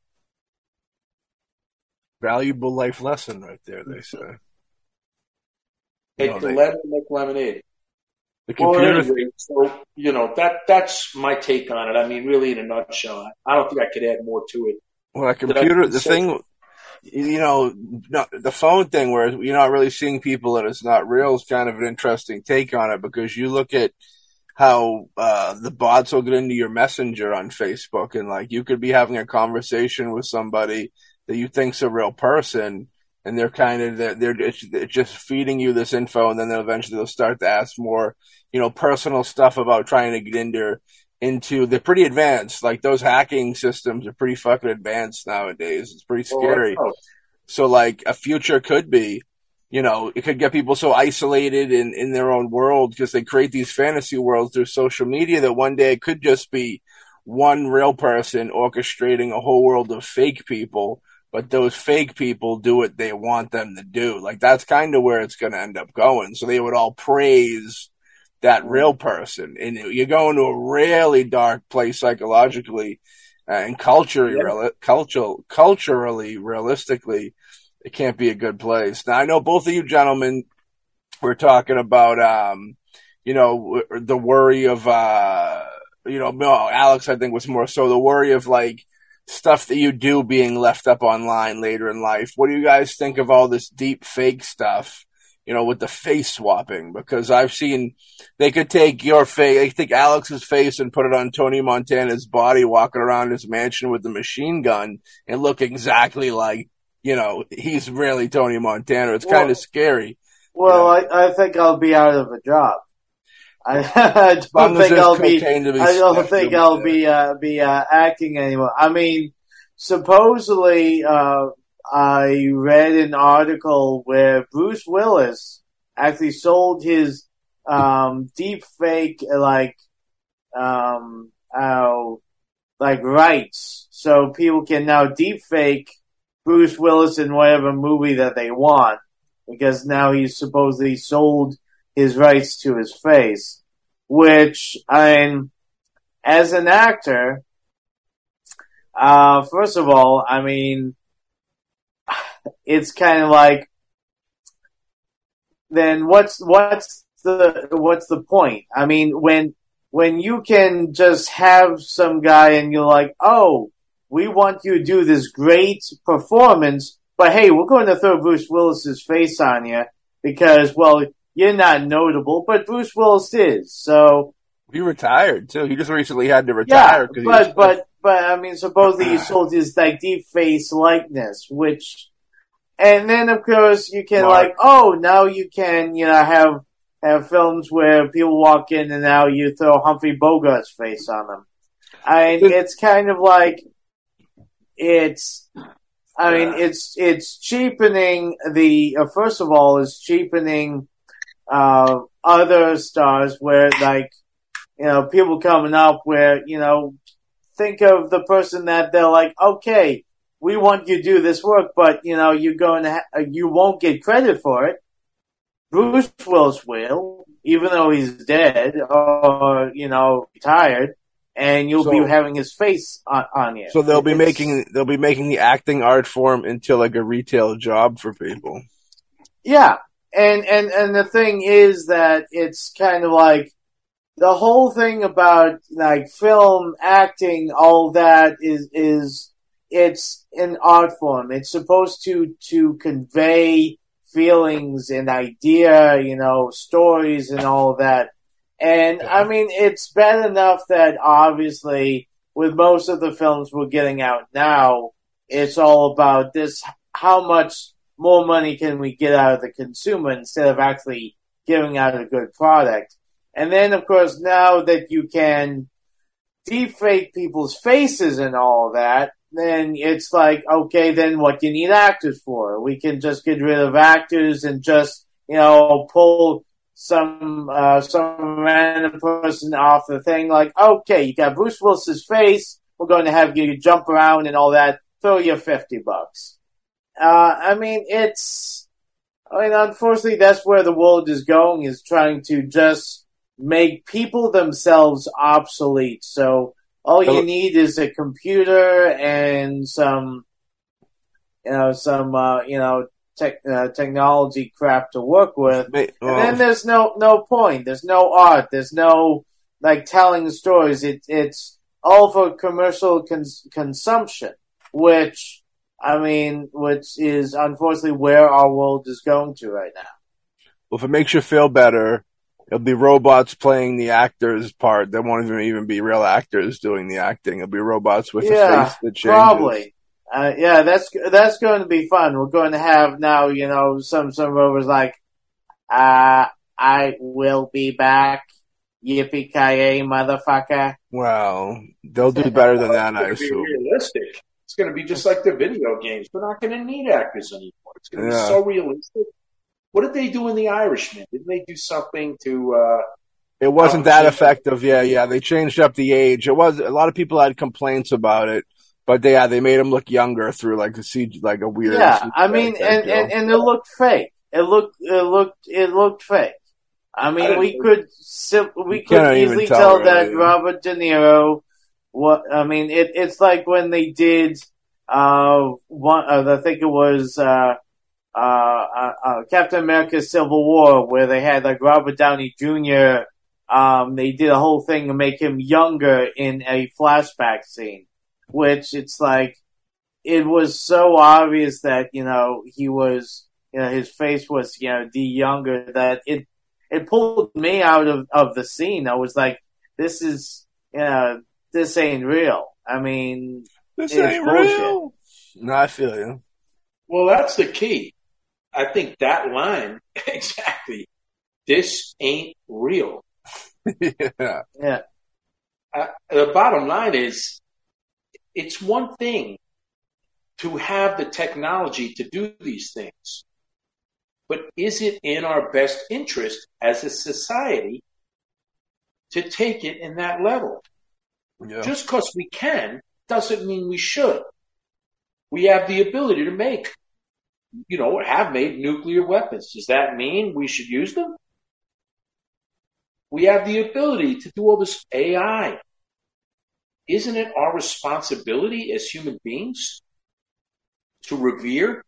Valuable life lesson right there, they say. You Take know, the lemon and make lemonade. The Well, computer anyway, so you know that that's my take on it. I mean, really, in a nutshell, I, don't think I could add more to it. Well, a computer, the thing, you know, not, the phone thing where you're not really seeing people and it's not real is kind of an interesting take on it because you look at how uh, the bots will get into your messenger on Facebook and like you could be having a conversation with somebody that you think's a real person and they're kind of they're, they're just feeding you this info and then they'll eventually they'll start to ask more you know personal stuff about trying to get into into they're pretty advanced. Like those hacking systems are pretty fucking advanced nowadays. It's pretty oh, scary. Oh, so like a future could be, you know, it could get people so isolated in, in their own world because they create these fantasy worlds through social media that one day it could just be one real person orchestrating a whole world of fake people, but those fake people do what they want them to do. Like that's kind of where it's going to end up going. So they would all praise that real person and you're going to a really dark place psychologically uh, and culturally, Yeah. cultural, culturally, realistically, it can't be a good place. Now I know both of you gentlemen were talking about, um, you know, the worry of, uh, you know, no, Alex, I think was more so the worry of like stuff that you do being left up online later in life. What do you guys think of all this deep fake stuff? You know, with the face swapping, because I've seen they could take your face, they take Alex's face and put it on Tony Montana's body walking around his mansion with the machine gun and look exactly like, you know, he's really Tony Montana. It's Well- kind of scary. Well, I, I think I'll be out of a job. I, I [laughs] don't think I'll be. be I don't think I'll be uh, be uh, acting anymore. I mean, supposedly, uh, I read an article where Bruce Willis actually sold his um, deep fake, like, um, uh, like rights, so people can now deep fake Bruce Willis in whatever movie that they want, because now he's supposedly sold his rights to his face. Which I mean, as an actor, uh, first of all, I mean, [sighs] it's kind of like, then what's what's the what's the point? I mean, when when you can just have some guy and you're like, oh, we want you to do this great performance, but hey, we're going to throw Bruce Willis's face on you because, well, you're not notable, but Bruce Willis is. So he retired too. He just recently had to retire. Yeah, but but but I mean, supposedly he sold his like deep face likeness, which, and then of course you can Mark. like, oh, now you can you know have have films where people walk in and now you throw Humphrey Bogart's face on them. I mean, it's kind of like it's. I mean, it's it's cheapening the. Uh, first of all, it's cheapening uh, other stars where like you know people coming up where you know think of the person that they're like, okay, we want you to do this work, but you know you're going to ha- you won't get credit for it Bruce Willis will, even though he's dead or you know retired, and you'll so, be having his face on, on you. So they'll be it's, making they'll be making the acting art form into like a retail job for people. Yeah, and and and the thing is that it's kind of like the whole thing about like film acting, all that is is it's an art form. It's supposed to to convey feelings and idea, you know, stories and all that. And I mean, it's bad enough that obviously with most of the films we're getting out now, it's all about this, how much more money can we get out of the consumer instead of actually giving out a good product. And then of course now that you can defake people's faces and all that, then it's like, okay, then what do you need actors for? We can just get rid of actors and just, you know, pull some, uh, some random person off the thing. Like, okay, you got Bruce Willis's face. We're going to have you jump around and all that. Throw you 50 bucks. Uh, I mean, it's, I mean, unfortunately, that's where the world is going, is trying to just make people themselves obsolete. So, all you need is a computer and some, you know, some, uh, you know, tech, uh, technology crap to work with. and then there's no, no point. There's no art. There's no, like, telling stories. It, it's all for commercial cons- consumption, which, I mean, which is unfortunately where our world is going to right now. Well, if it makes you feel better, It'll be robots playing the actors part. There won't even be real actors doing the acting. It'll be robots with yeah, a face that changes. Probably. Uh, yeah, that's that's going to be fun. We're going to have now, you know, some some robots like, uh, I will be back. Yippee ki motherfucker! Well, they'll do better than that, I [laughs] assume. realistic. It's going to be just like the video games. We're not going to need actors anymore. It's going to yeah. be so realistic. What did they do in The Irishman? Didn't they do something to? Uh, it wasn't that effective. Yeah, yeah. They changed up the age. It was a lot of people had complaints about it, but they, yeah, they made him look younger through like the CG, like a weird. Yeah, I mean, and, and, and it looked fake. It looked it looked it looked fake. I mean, I we could we could easily tell, tell really, that yeah. Robert De Niro. What I mean, it it's like when they did uh one. Uh, I think it was uh uh, uh, uh, Captain America Civil War where they had like Robert Downey Jr. Um, they did a whole thing to make him younger in a flashback scene, which it's like, it was so obvious that, you know, he was, you know, his face was, you know, the younger that it, it pulled me out of, of the scene. I was like, this is, you know, this ain't real. I mean, this ain't bullshit. real. No, I feel you. Well, that's the key. I think that line [laughs] exactly. This ain't real. [laughs] yeah. Yeah. Uh, the bottom line is, it's one thing to have the technology to do these things, but is it in our best interest as a society to take it in that level? Yeah. Just because we can doesn't mean we should. We have the ability to make, you know, have made nuclear weapons. Does that mean we should use them? We have the ability to do all this AI. Isn't it our responsibility as human beings to revere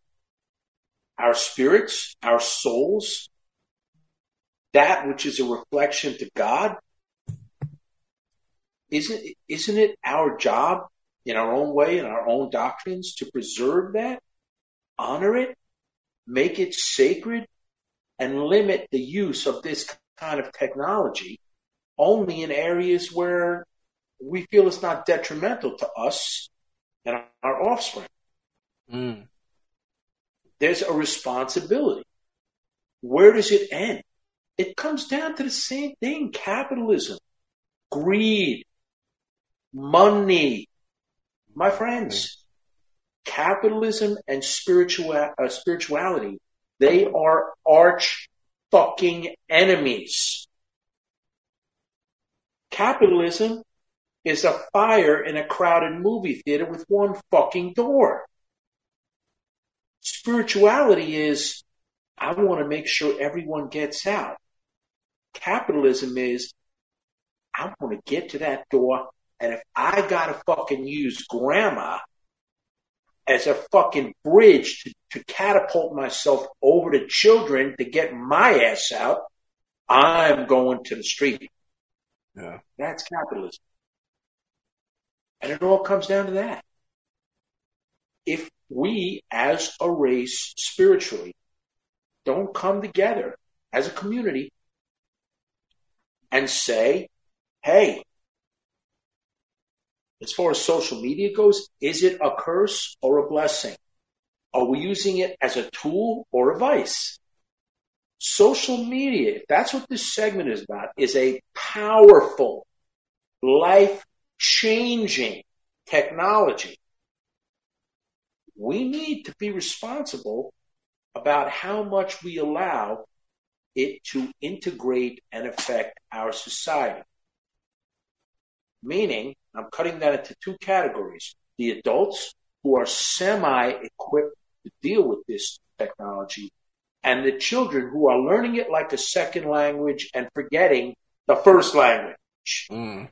our spirits, our souls, that which is a reflection to God? Isn't, isn't it our job in our own way, in our own doctrines, to preserve that, honor it, make it sacred, and limit the use of this kind of technology only in areas where we feel it's not detrimental to us and our offspring. Mm. There's a responsibility. Where does it end? It comes down to the same thing capitalism, greed, money. My friends, capitalism and spiritual, uh, spirituality, they are arch fucking enemies. Capitalism is a fire in a crowded movie theater with one fucking door. Spirituality is, I want to make sure everyone gets out. Capitalism is, I want to get to that door, and if I gotta fucking use grandma as a fucking bridge to, to catapult myself over to children to get my ass out, I'm going to the street. Yeah. That's capitalism. And it all comes down to that. If we as a race spiritually don't come together as a community and say, hey, as far as social media goes, is it a curse or a blessing? Are we using it as a tool or a vice? Social media, if that's what this segment is about, is a powerful, life changing technology. We need to be responsible about how much we allow it to integrate and affect our society. Meaning, I'm cutting that into two categories. The adults who are semi equipped to deal with this technology and the children who are learning it like a second language and forgetting the first language. Mm.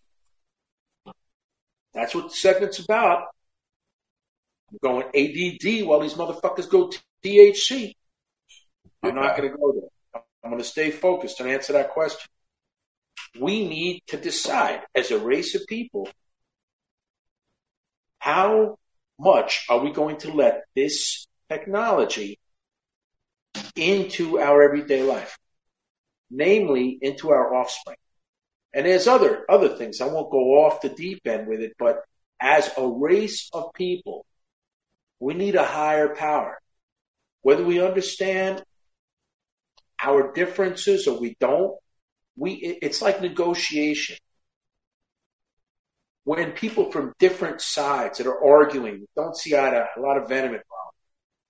That's what the segment's about. I'm going ADD while these motherfuckers go THC. I'm not going to go there. I'm going to stay focused and answer that question. We need to decide as a race of people how much are we going to let this technology into our everyday life, namely into our offspring. And there's other other things. I won't go off the deep end with it, but as a race of people, we need a higher power. Whether we understand our differences or we don't, we it's like negotiation. When people from different sides that are arguing don't see eye to a lot of venom involved,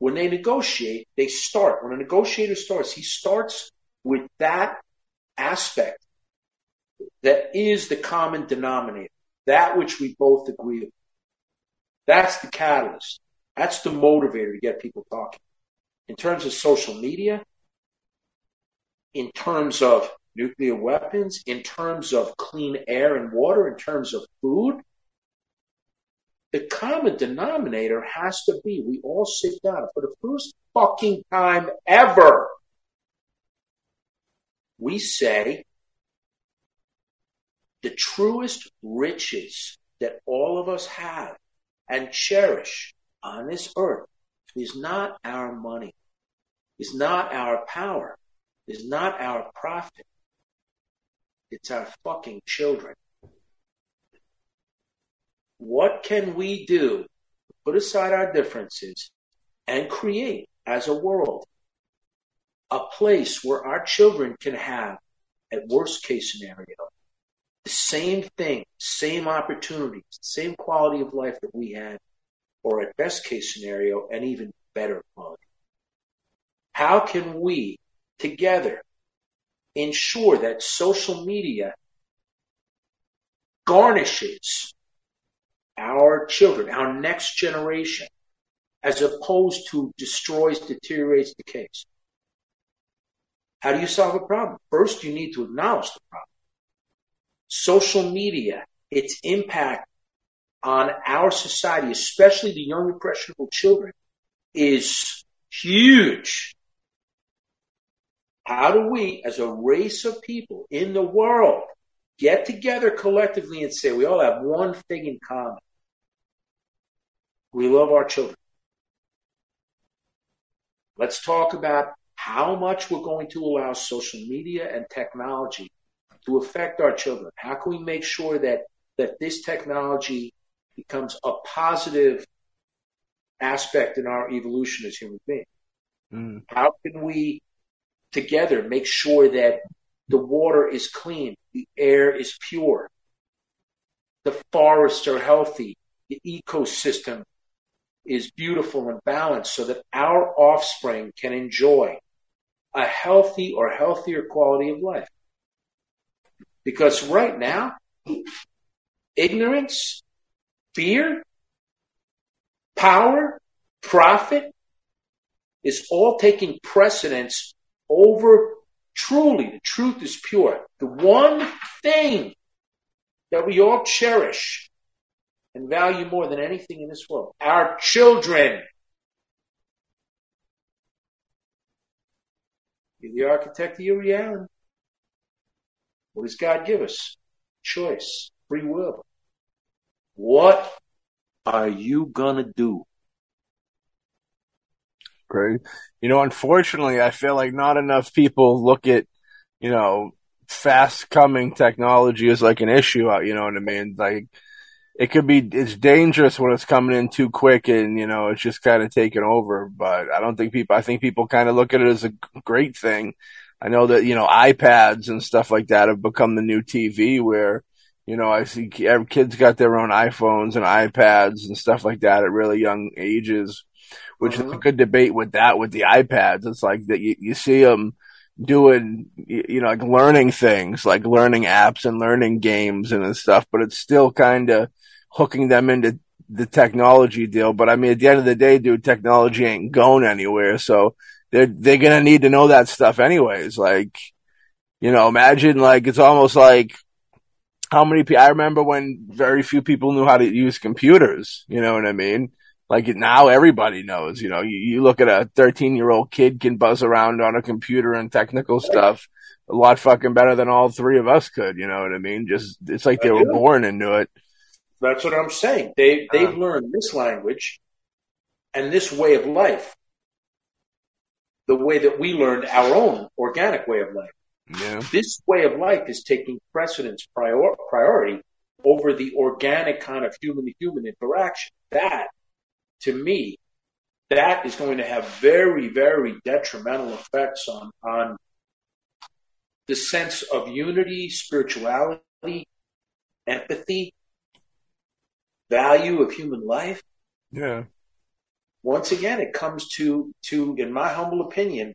when they negotiate, they start. When a negotiator starts, he starts with that aspect that is the common denominator, that which we both agree. That's the catalyst. That's the motivator to get people talking. In terms of social media, in terms of nuclear weapons, in terms of clean air and water, in terms of food, the common denominator has to be we all sit down for the first fucking time ever. We say the truest riches that all of us have and cherish on this earth is not our money, is not our power, is not our profit. It's our fucking children. What can we do put aside our differences and create as a world a place where our children can have, at worst case scenario, the same thing, same opportunities, same quality of life that we had, or at best case scenario, an even better quality. How can we together ensure that social media garnishes our children, our next generation, as opposed to destroys, deteriorates, decays. How do you solve a problem? First, you need to acknowledge the problem. Social media, its impact on our society, especially the young impressionable children, is huge. How do we, as a race of people in the world, get together collectively and say we all have one thing in common? We love our children. Let's talk about how much we're going to allow social media and technology to affect our children. How can we make sure that, that this technology becomes a positive aspect in our evolution as human beings? Mm. How can we together make sure that the water is clean, the air is pure, the forests are healthy, the ecosystem is beautiful and balanced so that our offspring can enjoy a healthy or healthier quality of life. Because right now, ignorance, fear, power, profit is all taking precedence over truly, the truth is pure. The one thing that we all cherish and value more than anything in this world. Our children. You're the architect of your reality. What does God give us? Choice, free will. What are you gonna do? Great. You know, unfortunately, I feel like not enough people look at, you know, fast coming technology as like an issue. Uh, you know what I mean? Like, it could be it's dangerous when it's coming in too quick and you know it's just kind of taking over but i don't think people i think people kind of look at it as a great thing i know that you know ipads and stuff like that have become the new tv where you know i see kids got their own iphones and ipads and stuff like that at really young ages which mm-hmm. is a mm-hmm. good debate with that with the ipads it's like that you, you see them doing you know like learning things like learning apps and learning games and stuff but it's still kind of hooking them into the technology deal. But I mean, at the end of the day, dude, technology ain't going anywhere. So they're, they're going to need to know that stuff anyways. Like, you know, imagine like, it's almost like how many people, I remember when very few people knew how to use computers. You know what I mean? Like now everybody knows, you know, you, you look at a 13 year old kid can buzz around on a computer and technical stuff a lot fucking better than all three of us could. You know what I mean? Just, it's like they were born into it. That's what I'm saying. They they've uh, learned this language and this way of life, the way that we learned our own organic way of life. Yeah. This way of life is taking precedence, prior, priority over the organic kind of human to human interaction. That, to me, that is going to have very, very detrimental effects on, on the sense of unity, spirituality, empathy, value of human life. Yeah. Once again, it comes to, to, in my humble opinion,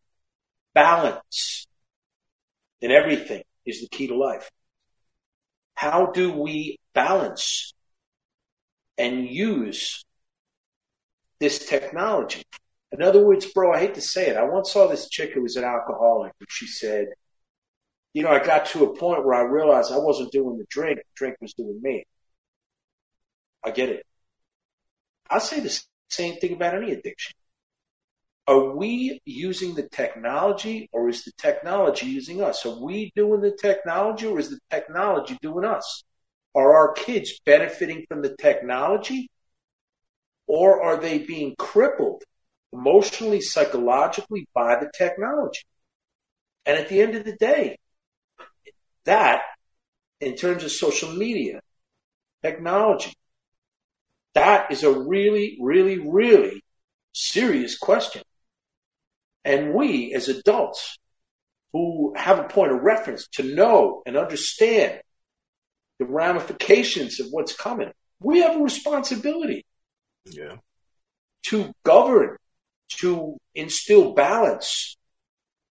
balance in everything is the key to life. How do we balance and use this technology? In other words, bro, I hate to say it. I once saw this chick who was an alcoholic and she said, you know, I got to a point where I realized I wasn't doing the drink, the drink was doing me. I get it. I say the same thing about any addiction. Are we using the technology or is the technology using us? Are we doing the technology or is the technology doing us? Are our kids benefiting from the technology or are they being crippled emotionally, psychologically by the technology? And at the end of the day, that in terms of social media, technology, that is a really, really, really serious question. And we as adults who have a point of reference to know and understand the ramifications of what's coming, we have a responsibility. Yeah. To govern, to instill balance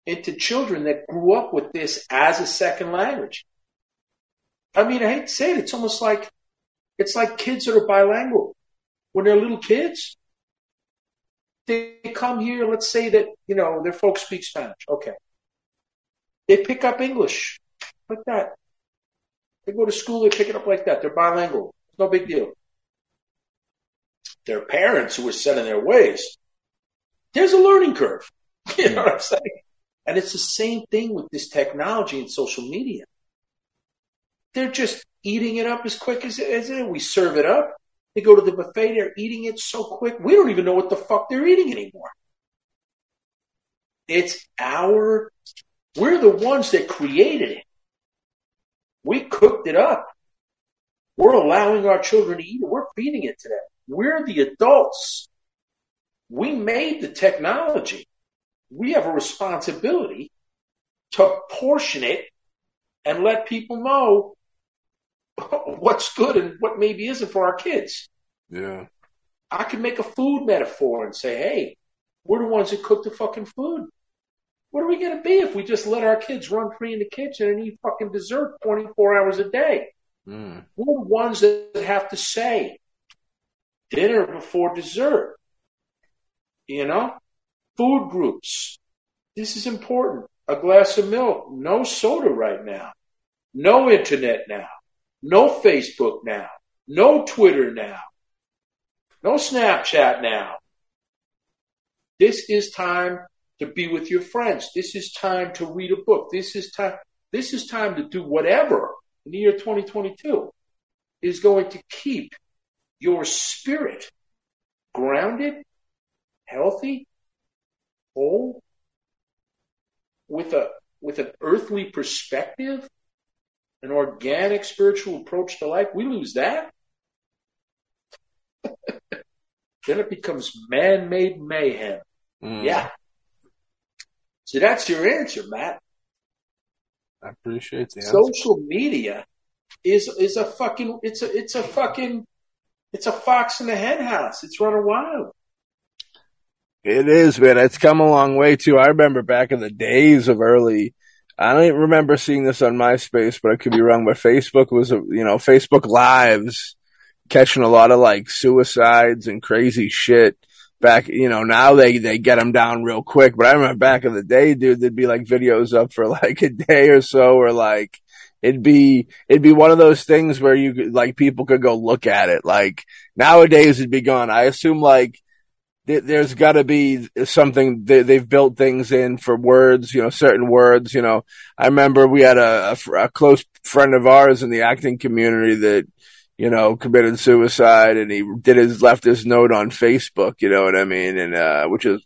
into children that grew up with this as a second language. I mean, I hate to say it, it's almost like It's like kids that are bilingual. When they're little kids, they come here, let's say that, you know, their folks speak Spanish. Okay. They pick up English like that. They go to school, they pick it up like that. They're bilingual. It's no big deal. Their parents who are set in their ways, there's a learning curve. [laughs] You know what I'm saying? And it's the same thing with this technology and social media. They're just eating it up as quick as, as. We serve it up. They go to the buffet. They're eating it so quick. We don't even know what the fuck they're eating anymore. It's our, we're the ones that created it. We cooked it up. We're allowing our children to eat it. We're feeding it to them. We're the adults. We made the technology. We have a responsibility to portion it and let people know [laughs] what's good and what maybe isn't for our kids. Yeah. I could make a food metaphor and say, hey, we're the ones that cook the fucking food. What are we going to be if we just let our kids run free in the kitchen and eat fucking dessert 24 hours a day? Mm. We're the ones that have to say dinner before dessert. You know? Food groups. This is important. A glass of milk. No soda right now. No internet now. No Facebook now. No Twitter now. No Snapchat now. This is time to be with your friends. This is time to read a book. This is time, this is time to do whatever in the year 2022 is going to keep your spirit grounded, healthy, whole, with a, with an earthly perspective an organic spiritual approach to life, we lose that. [laughs] then it becomes man made mayhem. Mm. Yeah. So that's your answer, Matt. I appreciate the answer. Social media is is a fucking it's a it's a fucking it's a fox in the hen house. It's running wild. It is, man. It's come a long way too. I remember back in the days of early I don't even remember seeing this on MySpace, but I could be wrong. But Facebook was, you know, Facebook Lives catching a lot of like suicides and crazy shit. Back, you know, now they they get them down real quick. But I remember back in the day, dude, there'd be like videos up for [laughs] like a day or so, or like it'd be it'd be one of those things where you could, like people could go look at it. Like nowadays, it'd be gone. I assume like there's got to be something they, have built things in for words, you know, certain words. You know, I remember we had a, a, a, close friend of ours in the acting community that, you know, committed suicide, and he did his left his note on Facebook. You know what I mean? And uh, which is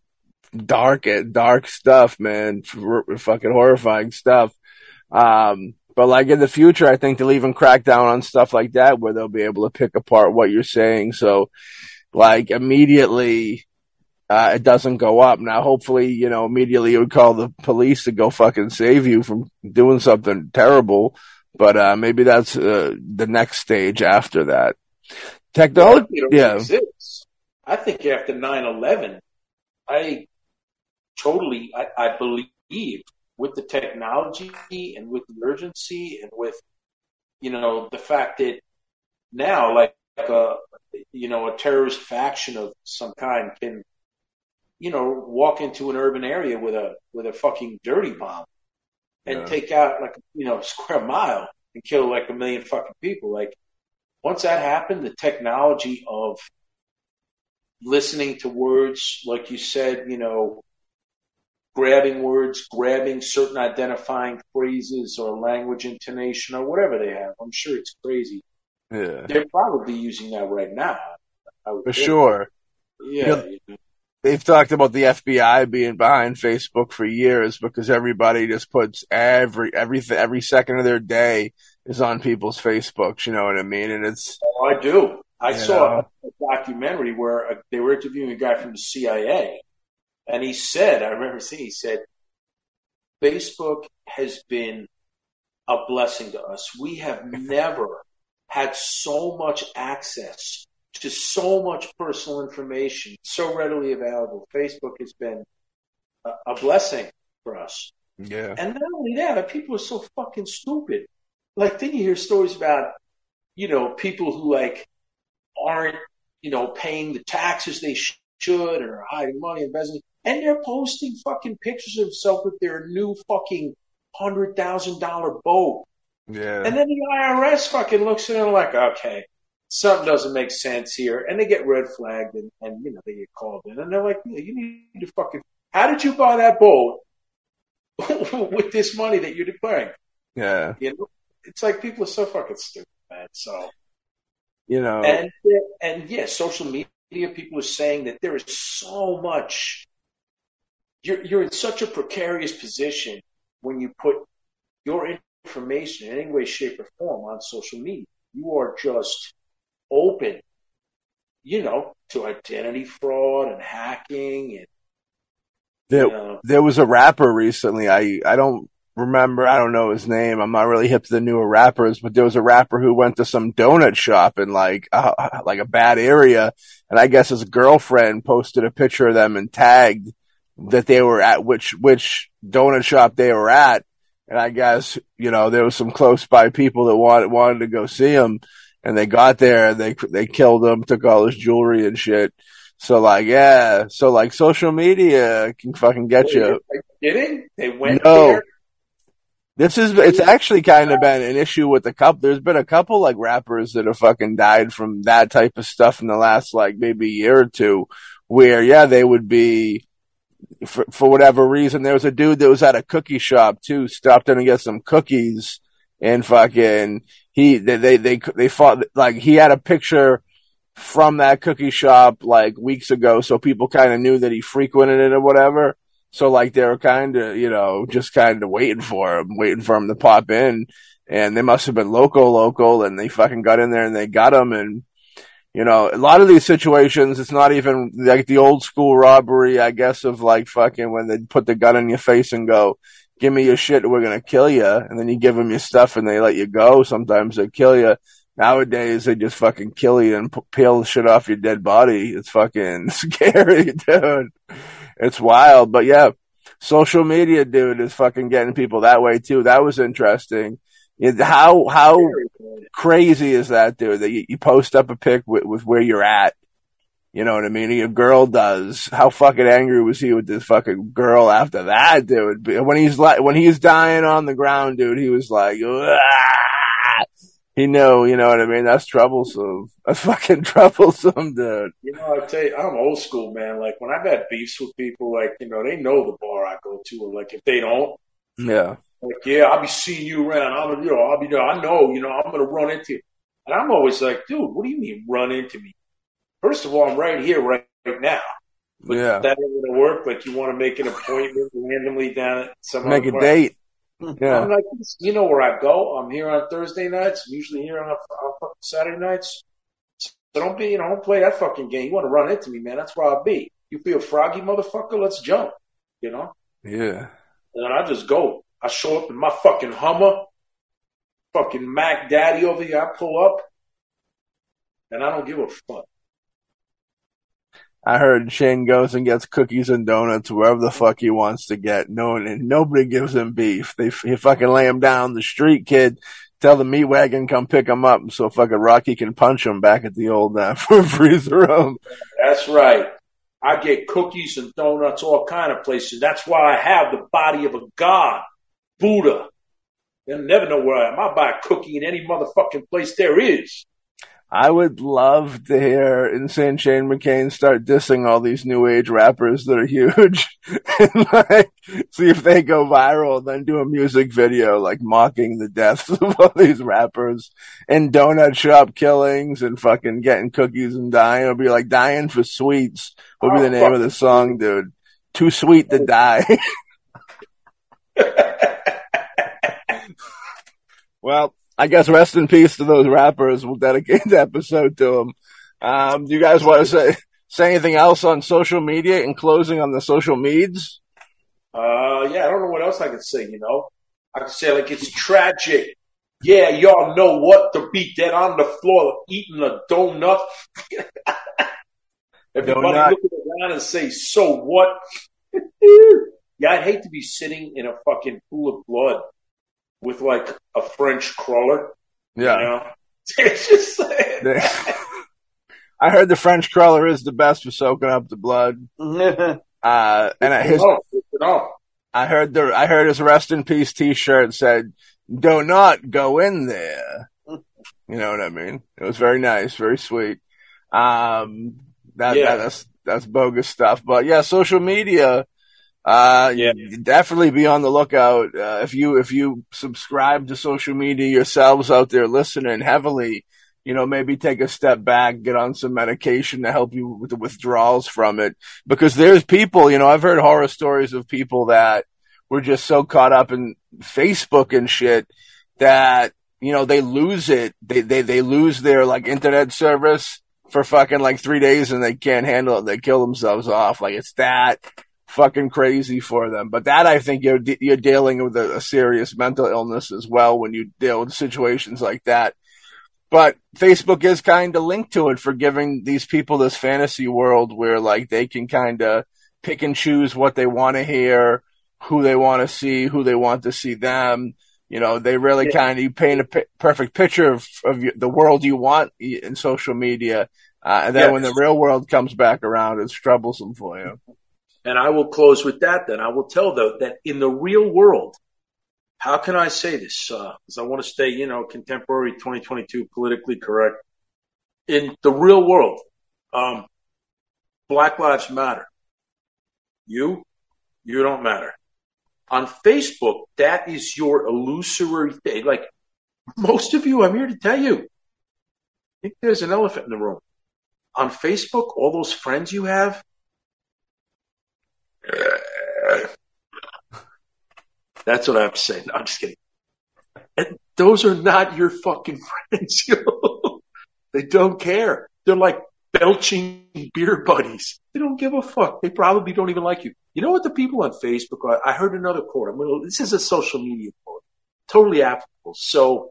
dark, dark stuff, man, fucking horrifying stuff. Um, but like in the future, I think they'll even crack down on stuff like that, where they'll be able to pick apart what you're saying. So like immediately uh, it doesn't go up. Now, hopefully, you know, immediately you would call the police to go fucking save you from doing something terrible. But uh, maybe that's uh, the next stage after that. Technology, yeah. Exists. I think after 9-11, I totally, I, I believe with the technology and with the urgency and with, you know, the fact that now, like, like a, you know, a terrorist faction of some kind can, you know, walk into an urban area with a with a fucking dirty bomb and yeah. take out like you know a [laughs] square mile and kill like a million fucking people. Like once that happened, the technology of listening to words, like you said, you know, grabbing words, grabbing certain identifying phrases or language intonation or whatever they have. I'm sure it's crazy. Yeah. They're probably using that right now. For think. sure. Yeah. You know, they've talked about the FBI being behind Facebook for years because everybody just puts every every every second of their day is on people's Facebooks. You know what I mean? And it's. Oh, I do. I saw know. a documentary where a, they were interviewing a guy from the CIA, and he said, I remember seeing, he said, Facebook has been a blessing to us. We have never had so much access to so much personal information so readily available. Facebook has been a, a blessing for us. Yeah. And not only that, but people are so fucking stupid. Like, then you hear stories about you know, people who like aren't, you know, paying the taxes they sh- should or hiding money, investing, and they're posting fucking pictures of themselves with their new fucking hundred thousand dollar boat. Yeah. And then the IRS fucking looks at it like, okay, something doesn't make sense here. And they get red flagged and, and you know, they get called in. And they're like, you need to fucking, how did you buy that boat [laughs] with this money that you're declaring? Yeah. You know, it's like people are so fucking stupid, man. So, You know. and, and yeah, social media people are saying that there is so much, you're, you're in such a precarious position when you put your information in any way, shape, or form on social media. You are just open, you know, to identity fraud and hacking and there, you know, there was a rapper recently. I, I don't remember. I don't know his name. I'm not really hip to the newer rappers, but there was a rapper who went to some donut shop in like, uh, like a bad area. And I guess his girlfriend posted a picture of them and tagged that they were at which, which donut shop they were at. And I guess, you know, there was some close by people that wanted, wanted to go see him and they got there and they, they killed him, took all his jewelry and shit. So like, yeah. So like social media can fucking get you. Are you kidding? They went No. there. This is, it's actually kind of been an issue with a couple, there's been a couple like rappers that have fucking died from that type of stuff in the last like maybe year or two where yeah, they would be, for, for whatever reason, there was a dude that was at a cookie shop too, stopped in to get some cookies and fucking, he, they, they, they, they fought, like he had a picture from that cookie shop like weeks ago, so people kind of knew that he frequented it or whatever. So like they were kind of, you know, just kind of waiting for him, waiting for him to pop in. And they must have been local, local, and they fucking got in there and they got him. And, you know, a lot of these situations, it's not even like the old school robbery, I guess, of like fucking when they put the gun in your face and go, give me your shit, we're to kill you. And then you give them your stuff and they let you go. Sometimes they kill you. Nowadays, they just fucking kill you and peel the shit off your dead body. It's fucking [laughs] scary, dude. It's wild, but yeah, social media, dude, is fucking getting people that way too. That was interesting. How how crazy is that, dude? That you, you post up a pic with, with where you're at. You know what I mean? A girl does. How fucking angry was he with this fucking girl after that, dude? When he's like, when he's dying on the ground, dude, he was like, "Ah!" He knew, you know what I mean? That's troublesome. That's fucking [laughs] troublesome, dude. You know, I tell you, I'm old school, man. Like when I've had beefs with people, like you know, they know the bar I go to, or like if they don't, Yeah. like yeah, I'll be seeing you around. I'm, you know, I'll be there. I know, you know, I'm gonna run into you. And I'm always like, dude, what do you mean run into me? First of all, I'm right here, right, right now. But Yeah. that ain't gonna work. Like you want to make an appointment randomly down at some Make a date. I'm like, you know where I go. I'm here on Thursday nights. I'm usually here on, on fucking Saturday nights. So don't be, you know, don't play that fucking game. You want to run into me, man? That's where I'll be. You feel froggy, motherfucker? Let's jump. You know? Yeah. And then I just go. I show up in my fucking Hummer, fucking Mac Daddy over here. I pull up, and I don't give a fuck. I heard Shane goes and gets cookies and donuts wherever the fuck he wants to get. No, and nobody gives him beef. They he fucking lay him down the street, kid. Tell the meat wagon come pick him up so fucking Rocky can punch him back at the old uh, [laughs] freezer room. That's right. I get cookies and donuts all kind of places. That's why I have the body of a god, Buddha. You'll never know where I am. I buy a cookie in any motherfucking place there is. I would love to hear Insane Shane McCain start dissing all these new age rappers that are huge [laughs] and like see if they go viral then do a music video like mocking the deaths [laughs] of all these rappers and donut shop killings and fucking getting cookies and dying. It'll be like dying for sweets will be Oh, the name of the song, dude. Too sweet to die. [laughs] well, I guess rest in peace to those rappers. We'll dedicate [laughs] the episode to them. Um, do you guys want to say say anything else on social media in closing on the social meds? Uh, yeah, I don't know what else I can say, you know. I can say like it's tragic. Yeah, y'all know what to be dead on the floor eating a donut. [laughs] Everybody Donut. looking around and say, so what? [laughs] yeah, I'd hate to be sitting in a fucking pool of blood with like a French cruller. You know? [laughs] It's just like, [laughs] I heard the French cruller is the best for soaking up the blood. [laughs] Uh, and I, his, no. I heard the I heard his rest in peace T-shirt said, "Do not go in there." You know what I mean? It was very nice, very sweet. Um, that, Yeah. that that's that's bogus stuff, but yeah, social media. Uh, Yeah. definitely be on the lookout. Uh, if you if you subscribe to social media yourselves out there listening heavily, you know maybe take a step back, get on some medication to help you with the withdrawals from it. Because there's people, you know, I've heard horror stories of people that were just so caught up in Facebook and shit that you know they lose it. They they they lose their like internet service for fucking like three days and they can't handle it. They kill themselves off. Like it's that fucking crazy for them. But that I think you're you're dealing with a, a serious mental illness as well when you deal with situations like that. But Facebook is kind of linked to it for giving these people this fantasy world where like they can kind of pick and choose what they want to hear, who they want to see, who they want to see them. You know, they really Yeah. kind of you paint a perfect picture of, of the world you want in social media. Uh, and then Yeah. when the real world comes back around, it's troublesome for you. And I will close with that then. I will tell though that in the real world, how can I say this? Because I want to stay, you know, contemporary 2022 politically correct. In the real world, um, Black Lives Matter. You, you don't matter. On Facebook, that is your illusory thing. Like most of you, I'm here to tell you, I think there's an elephant in the room. On Facebook, all those friends you have, Uh, that's what I'm saying. No, I'm just kidding. And those are not your fucking [laughs] friends. They don't care. They're like belching beer buddies. They don't give a fuck. They probably don't even like you. You know what the people on Facebook are? I heard another quote. I'm gonna, this is a social media quote. Totally applicable. So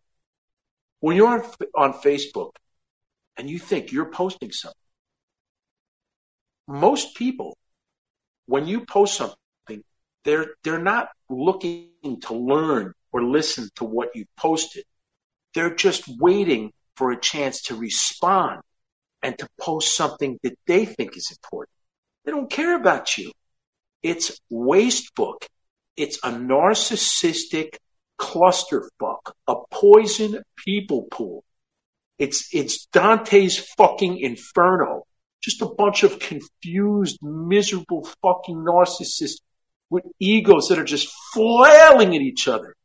when you're on, on Facebook and you think you're posting something, most people, when you post something, they're they're not looking to learn or listen to what you posted. They're just waiting for a chance to respond and to post something that they think is important. They don't care about you. It's wastebook. It's a narcissistic clusterfuck, a poison people pool. It's it's Dante's fucking inferno. Just a bunch of confused, miserable fucking narcissists with egos that are just flailing at each other.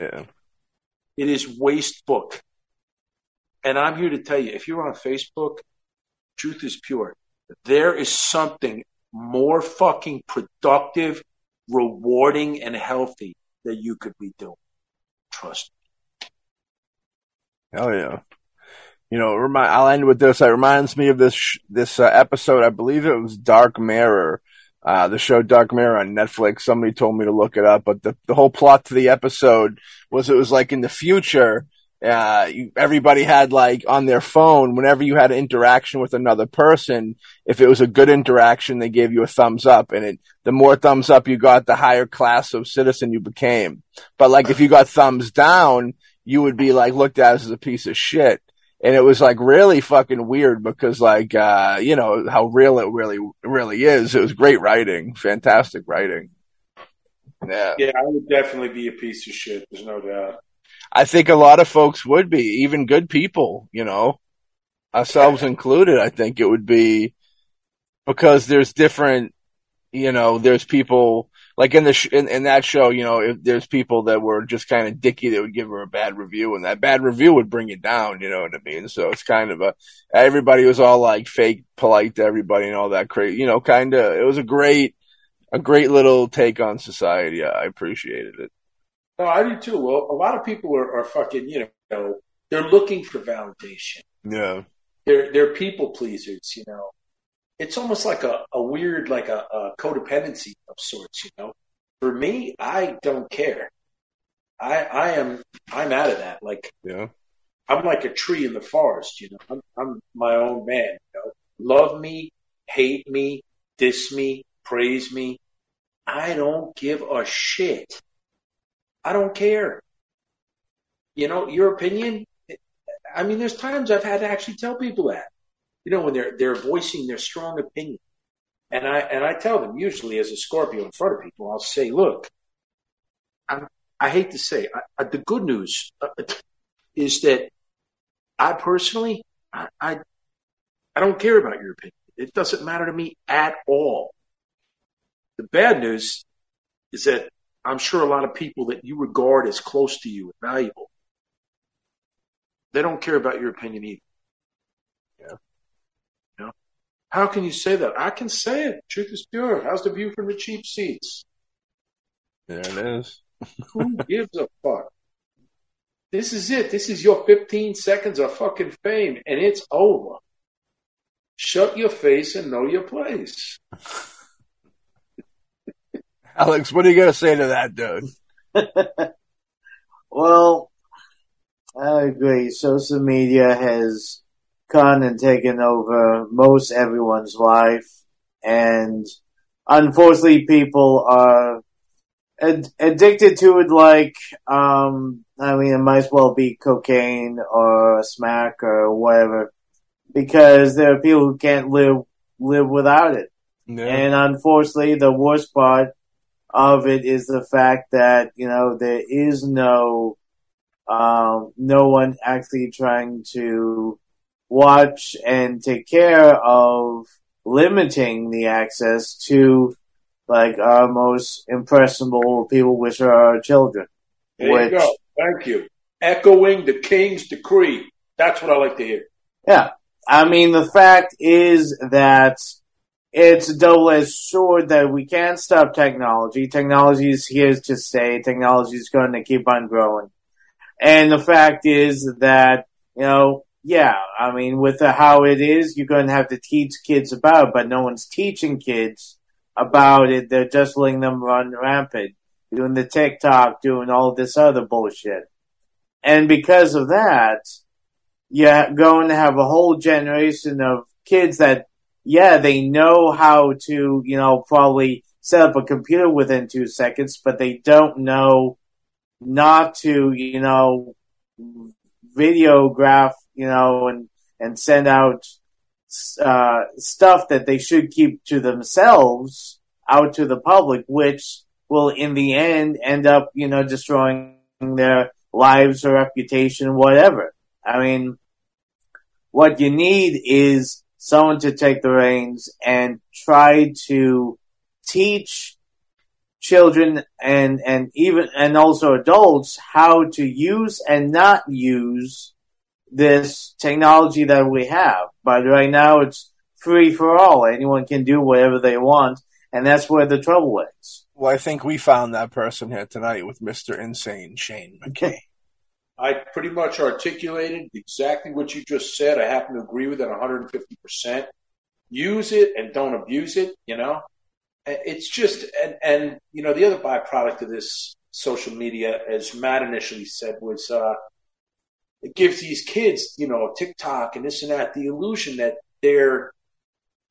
Yeah. It is waste book. And I'm here to tell you, if you're on Facebook, truth is pure. There is something more fucking productive, rewarding, and healthy that you could be doing. Trust me. Hell yeah. You know, remind, I'll end with this. It reminds me of this, sh- this uh, episode. I believe it was Dark Mirror, uh, the show Dark Mirror on Netflix. Somebody told me to look it up, but the, the whole plot to the episode was it was like in the future, uh, you, everybody had like on their phone, whenever you had an interaction with another person, if it was a good interaction, they gave you a thumbs up and it, the more thumbs up you got, the higher class of citizen you became. But like if you got thumbs down, you would be like looked at as a piece of shit. And it was like really fucking weird because like, uh, you know, how real it really, really is. It was great writing, fantastic writing. Yeah. Yeah, I would definitely be a piece of shit. There's no doubt. I think a lot of folks would be, even good people, you know, ourselves included. I think it would be because there's different, you know, there's people like in the sh- in, in that show, you know, if there's people that were just kind of dicky that would give her a bad review, and that bad review would bring you down. You know what I mean? So it's kind of a everybody was all like fake polite to everybody and all that crazy, you know, kind of. It was a great a great little take on society. I appreciated it. No, I do too. Well, a lot of people are, are fucking, you know, they're looking for validation. Yeah. They're they're people pleasers, you know. It's almost like a, a weird like a, a codependency of sorts, you know. For me, I don't care. I I am I'm out of that. Like Yeah. I'm like a tree in the forest, you know. I'm I'm my own man, you know. Love me, hate me, diss me, praise me. I don't give a shit. I don't care. You know, your opinion, I mean, there's times I've had to actually tell people that, you know, when they're they're voicing their strong opinion, and I and I tell them usually as a Scorpio in front of people, I'll say, look, I I hate to say, I, I, the good news uh, is that I personally, I, I I don't care about your opinion. It doesn't matter to me at all. The bad news is that I'm sure a lot of people that you regard as close to you and valuable, they don't care about your opinion either. Yeah. You know? How can you say that? I can say it. Truth is pure. How's the view from the cheap seats? There it is. [laughs] Who gives a fuck? This is it. This is your 15 seconds of fucking fame, and it's over. Shut your face and know your place. [laughs] Alex, what are you going to say to that, dude? [laughs] well, I agree. Social media has gone and taken over most everyone's life, and unfortunately, people are ad- addicted to it. Like, um, I mean, it might as well be cocaine or smack or whatever, because there are people who can't live live without it. Yeah. And unfortunately, the worst part of it is the fact that you know there is no um, no one actually trying to watch and take care of limiting the access to like our most impressionable people, which are our children. There which, you go. Thank you. Echoing the king's decree. That's what I like to hear. Yeah. I mean, the fact is that it's a double-edged sword that we can't stop technology. Technology is here to stay. Technology is going to keep on growing. And the fact is that, you know, yeah, I mean, with the, how it is, you're going to have to teach kids about it, but no one's teaching kids about it. They're just letting them run rampant, doing the TikTok, doing all this other bullshit. And because of that, you're going to have a whole generation of kids that, yeah, they know how to, you know, probably set up a computer within two seconds, but they don't know not to, you know, videograph, you know, and, and send out, uh, stuff that they should keep to themselves out to the public, which will in the end end up, you know, destroying their lives or reputation, whatever. I mean, what you need is someone to take the reins and try to teach children and, and even, and also adults how to use and not use this technology that we have. But right now it's free for all. Anyone can do whatever they want. And that's where the trouble is. Well, I think we found that person here tonight with Mr. Insane Shane McCain. I pretty much articulated exactly what you just said. I happen to agree with it 150%. Use it and don't abuse it, you know? It's just, and, and, you know, the other byproduct of this social media, as Matt initially said, was, uh, it gives these kids, you know, TikTok and this and that, the illusion that they're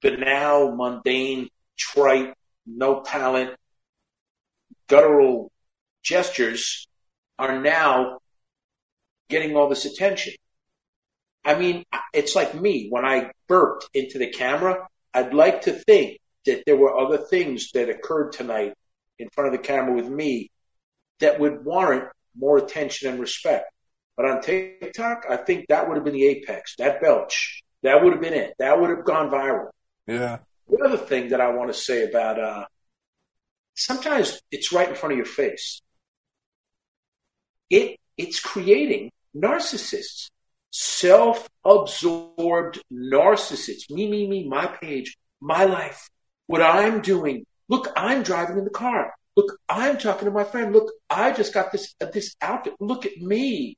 banal, mundane, trite, no talent, guttural gestures are now getting all this attention. I mean, it's like me when I burped into the camera. I'd like to think that there were other things that occurred tonight in front of the camera with me that would warrant more attention and respect. But on TikTok, I think that would have been the apex. That belch, that would have been it. That would have gone viral. Yeah. The other thing that I want to say about uh, sometimes it's right in front of your face. It it's creating narcissists, self-absorbed narcissists. Me, me, me, my page, my life, what I'm doing. Look, I'm driving in the car. Look, I'm talking to my friend. Look, I just got this uh, this outfit. Look at me.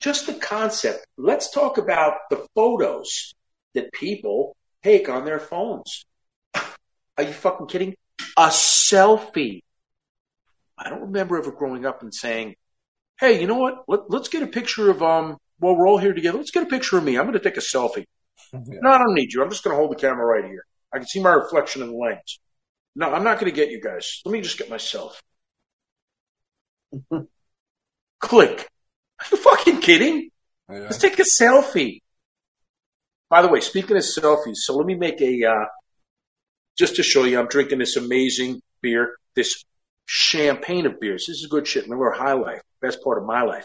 Just the concept. Let's talk about the photos that people take on their phones. Are you fucking kidding? A selfie. I don't remember ever growing up and saying, "Hey, you know what? Let, us get a picture of um. Well, we're all here together. Let's get a picture of me. I'm going to take a selfie. [laughs] Yeah. No, I don't need you. I'm just going to hold the camera right here. I can see my reflection in the lens. No, I'm not going to get you guys. Let me just get myself. [laughs] Click. Are you fucking kidding? Yeah. Let's take a selfie. By the way, speaking of selfies, so let me make a, uh, just to show you, I'm drinking this amazing beer, this champagne of beers. This is good shit. Remember, high life, best part of my life.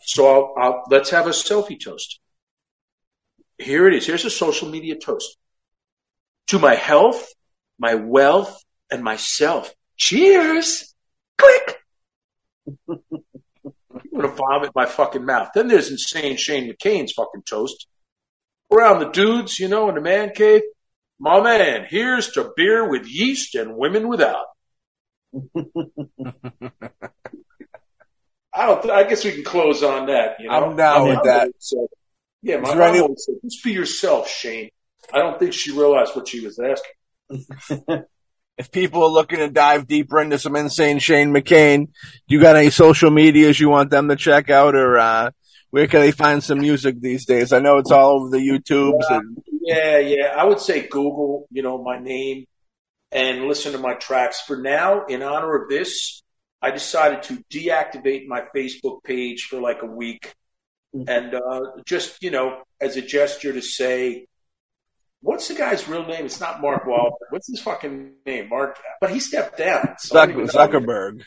So I'll, I'll, let's have a selfie toast. Here it is. Here's a social media toast. To my health, my wealth, and myself. Cheers! Click! [laughs] I'm gonna vomit my fucking mouth. Then there's insane Shane McCain's fucking toast. Around the dudes, you know, in the man cave. My man, here's to beer with yeast and women without. [laughs] I don't. I guess we can close on that. You know, I'm down with that. yeah, my Is there any- mom always said, "Just be yourself, Shane." I don't think she realized what she was asking. [laughs] If people are looking to dive deeper into some insane Shane McCain, do you got any social medias you want them to check out or, uh, where can they find some music these days? I know it's all over the YouTubes and Yeah, yeah. I would say Google, you know, my name and listen to my tracks. For now, in honor of this, I decided to deactivate my Facebook page for like a week. And uh, just, you know, as a gesture to say, what's the guy's real name? It's not Mark Wahlberg. What's his fucking name? Mark. But he stepped down. So Zuck- don't even know. Zuckerberg,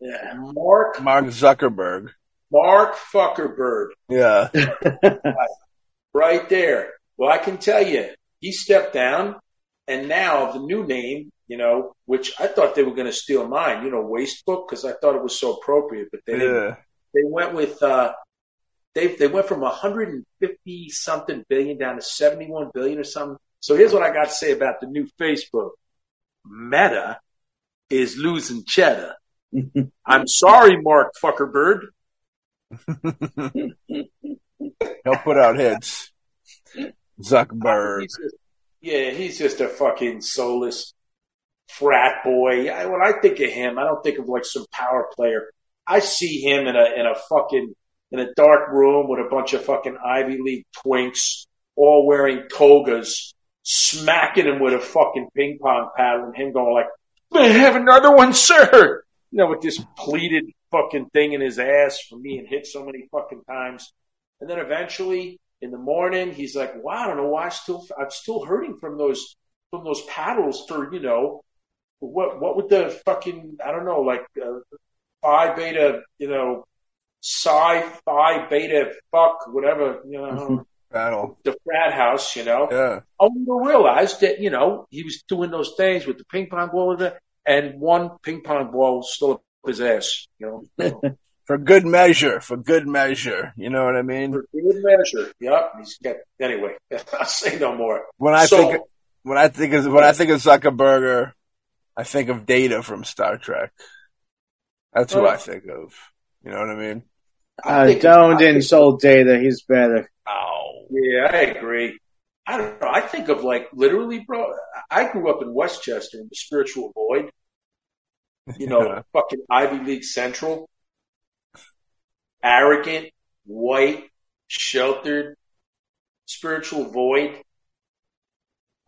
Yeah. Mark, Mark Zuckerberg. Mark Fuckerberg. Yeah. [laughs] right there. Well, I can tell you, he stepped down, and now the new name, you know, which I thought they were going to steal mine, you know, Wastebook, because I thought it was so appropriate, but they didn't. They went with uh, they they went from 150 something billion down to 71 billion or something. So here's what I got to say about the new Facebook. Meta is losing cheddar. [laughs] I'm sorry, Mark Fuckerbird. [laughs] He'll put out hits. Zuckerberg. He's just- yeah, he's just a fucking soulless frat boy. I, when I think of him, I don't think of like some power player. I see him in a in a fucking in a dark room with a bunch of fucking Ivy League twinks, all wearing togas, smacking him with a fucking ping pong paddle, and him going like, "May I have another one, sir?" You know, with this pleated fucking thing in his ass from being hit so many fucking times. And then eventually in the morning, he's like, "Wow, I don't know why I'm still I'm still hurting from those from those paddles for you know what what would the fucking I don't know like uh, phi beta you know phi beta fuck whatever you know mm-hmm. Battle. the frat house you know Yeah. Oh, only to realize that you know he was doing those things with the ping pong ball and that, and one ping pong ball still up his ass you know [laughs] For good measure. For good measure. You know what I mean? for good measure yep he's got anyway [laughs] I'll say no more When I So- think when I think of when I think of Zuckerberger, I think of Data from Star Trek. That's who Oh. I think of. You know what I mean? Uh, don't I think- insult Data. He's better. Oh. Yeah, I agree. I don't know. I think of like literally, bro. I grew up in Westchester in the spiritual void. You know, Yeah. [laughs] fucking Ivy League Central. Arrogant, white, sheltered, spiritual void.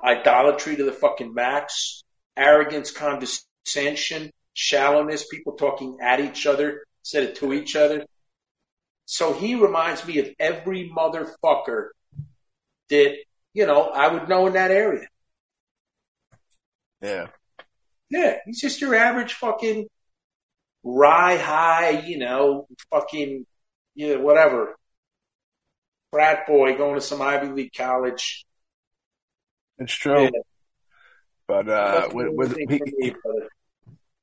Idolatry to the fucking max. Arrogance, condescension, shallowness, people talking at each other instead of to each other. So he reminds me of every motherfucker that, you know, I would know in that area. Yeah. Yeah, he's just your average fucking rye high, you know, fucking, you know, whatever. Frat boy going to some Ivy League college. It's true. Yeah, But uh with, with he, me, brother.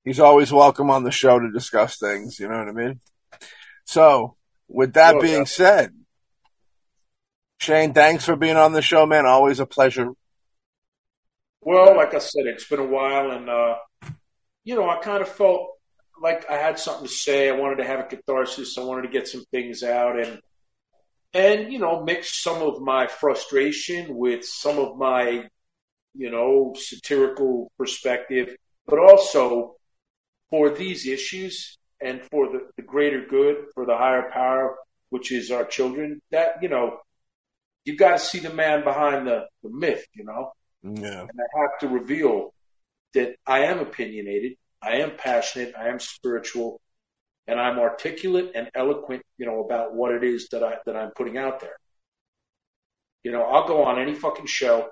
he's always welcome on the show to discuss things, you know what I mean? So, with that Sure, being said, Shane, thanks for being on the show, man. Always a pleasure. Well, like I said, it's been a while, and uh, you know, I kind of felt like I had something to say. I wanted to have a catharsis. I wanted to get some things out, and and you know, mix some of my frustration with some of my, you know, satirical perspective, but also for these issues and for the, the greater good, for the higher power, which is our children. That you know, you got to see the man behind the, the myth. You know Yeah. and I have to reveal that I am opinionated, I am passionate, I am spiritual, and I'm articulate and eloquent, you know, about what it is that I that I'm putting out there. You know, I'll go on any fucking show,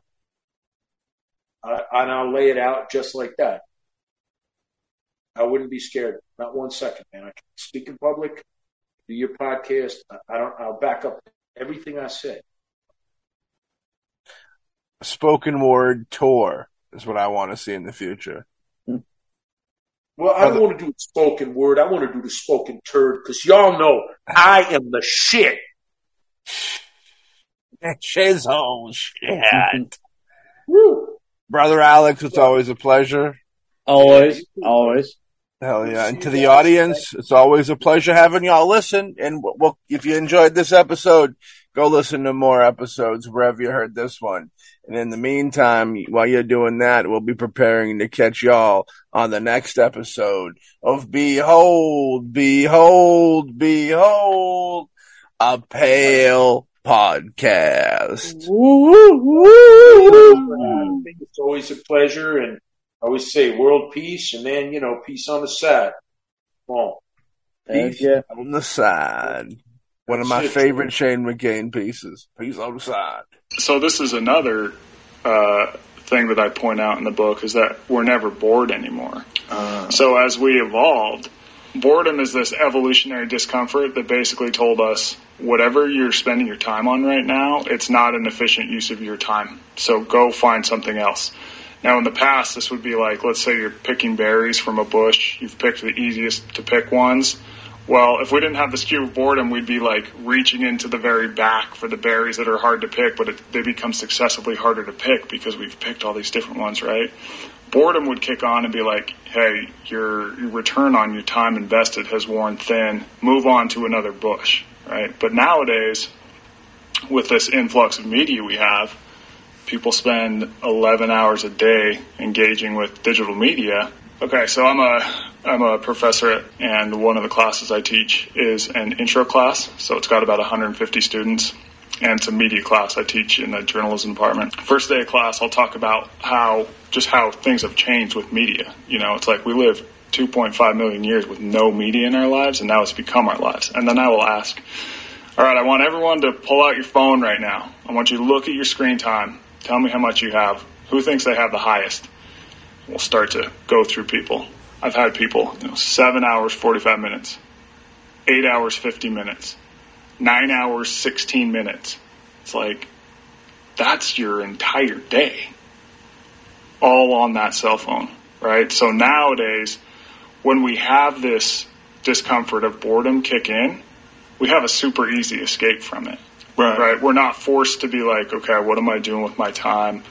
uh, and I'll lay it out just like that. I wouldn't be scared, not one second, man. I can speak in public, do your podcast. I don't. I'll back up everything I say. Spoken word tour is what I want to see in the future. Well, I don't want to do spoken word. I want to do the spoken turd because y'all know I am the shit. Chisel shit. Woo. Brother Alex, it's always a pleasure. Always, always. Hell yeah. And to the audience, it's always a pleasure having y'all listen. And well, if you enjoyed this episode, go listen to more episodes wherever you heard this one. And in the meantime, while you're doing that, we'll be preparing to catch y'all on the next episode of Behold, Behold, Behold, a Pale Podcast. I think It's always a pleasure, and I always say world peace, and then you know peace on the side. Come on. Thank you. On the side. One of my Shit. favorite Shane McCain pieces. Peace on the side. So this is another uh, thing that I point out in the book is that we're never bored anymore. So as we evolved, boredom is this evolutionary discomfort that basically told us whatever you're spending your time on right now, it's not an efficient use of your time. So go find something else. Now, in the past, this would be like, let's say you're picking berries from a bush. You've picked the easiest to pick ones. Well, if we didn't have this cue of boredom, we'd be like reaching into the very back for the berries that are hard to pick, but it, they become successively harder to pick because we've picked all these different ones, right? Boredom would kick on and be like, hey, your, your return on your time invested has worn thin. Move on to another bush, right? But nowadays, with this influx of media we have, people spend 11 hours a day engaging with digital media. Okay, so I'm a I'm a professor, and one of the classes I teach is an intro class. So it's got about 150 students, and it's a media class I teach in the journalism department. First day of class, I'll talk about how just how things have changed with media. You know, it's like we live 2.5 million years with no media in our lives, and now it's become our lives. And then I will ask, all right, I want everyone to pull out your phone right now. I want you to look at your screen time. Tell me how much you have. Who thinks they have the highest? We'll start to go through people. I've had people, you know, seven hours, 45 minutes, eight hours, 50 minutes, nine hours, 16 minutes. It's like, that's your entire day. All on that cell phone, right? So nowadays, when we have this discomfort of boredom kick in, we have a super easy escape from it. Right. We're not forced to be like, okay, what am I doing with my time?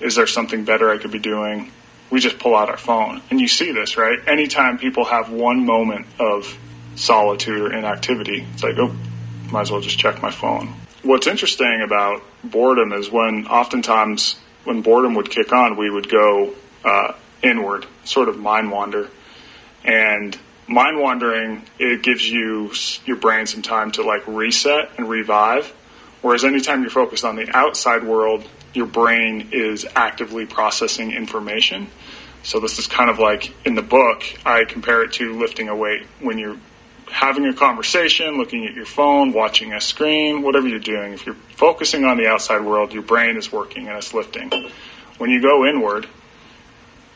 Is there something better I could be doing? We just pull out our phone. And you see this, right? Anytime people have one moment of solitude or inactivity, it's like, oh, might as well just check my phone. What's interesting about boredom is when oftentimes when boredom would kick on, we would go uh, inward, sort of mind wander. And mind wandering, it gives you your brain some time to like reset and revive. Whereas anytime you're focused on the outside world, your brain is actively processing information. So this is kind of like in the book, I compare it to lifting a weight. When you're having a conversation, looking at your phone, watching a screen, whatever you're doing, if you're focusing on the outside world, your brain is working and it's lifting. When you go inward,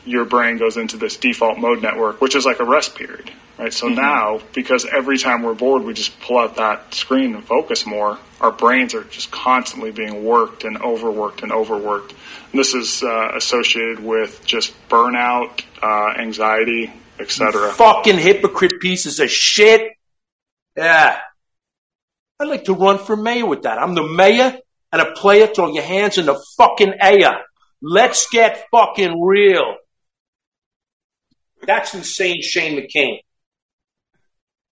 your brain goes into this default mode network, which is like a rest period, right? So now, because every time we're bored, we just pull out that screen and focus more, our brains are just constantly being worked and overworked and overworked. And this is uh, associated with just burnout, uh, anxiety, etc. Fucking hypocrite pieces of shit. Yeah. I'd like to run for mayor with that. I'm the mayor and a player. Throw your hands in the fucking air. Let's get fucking real. That's insane, Shane McCain.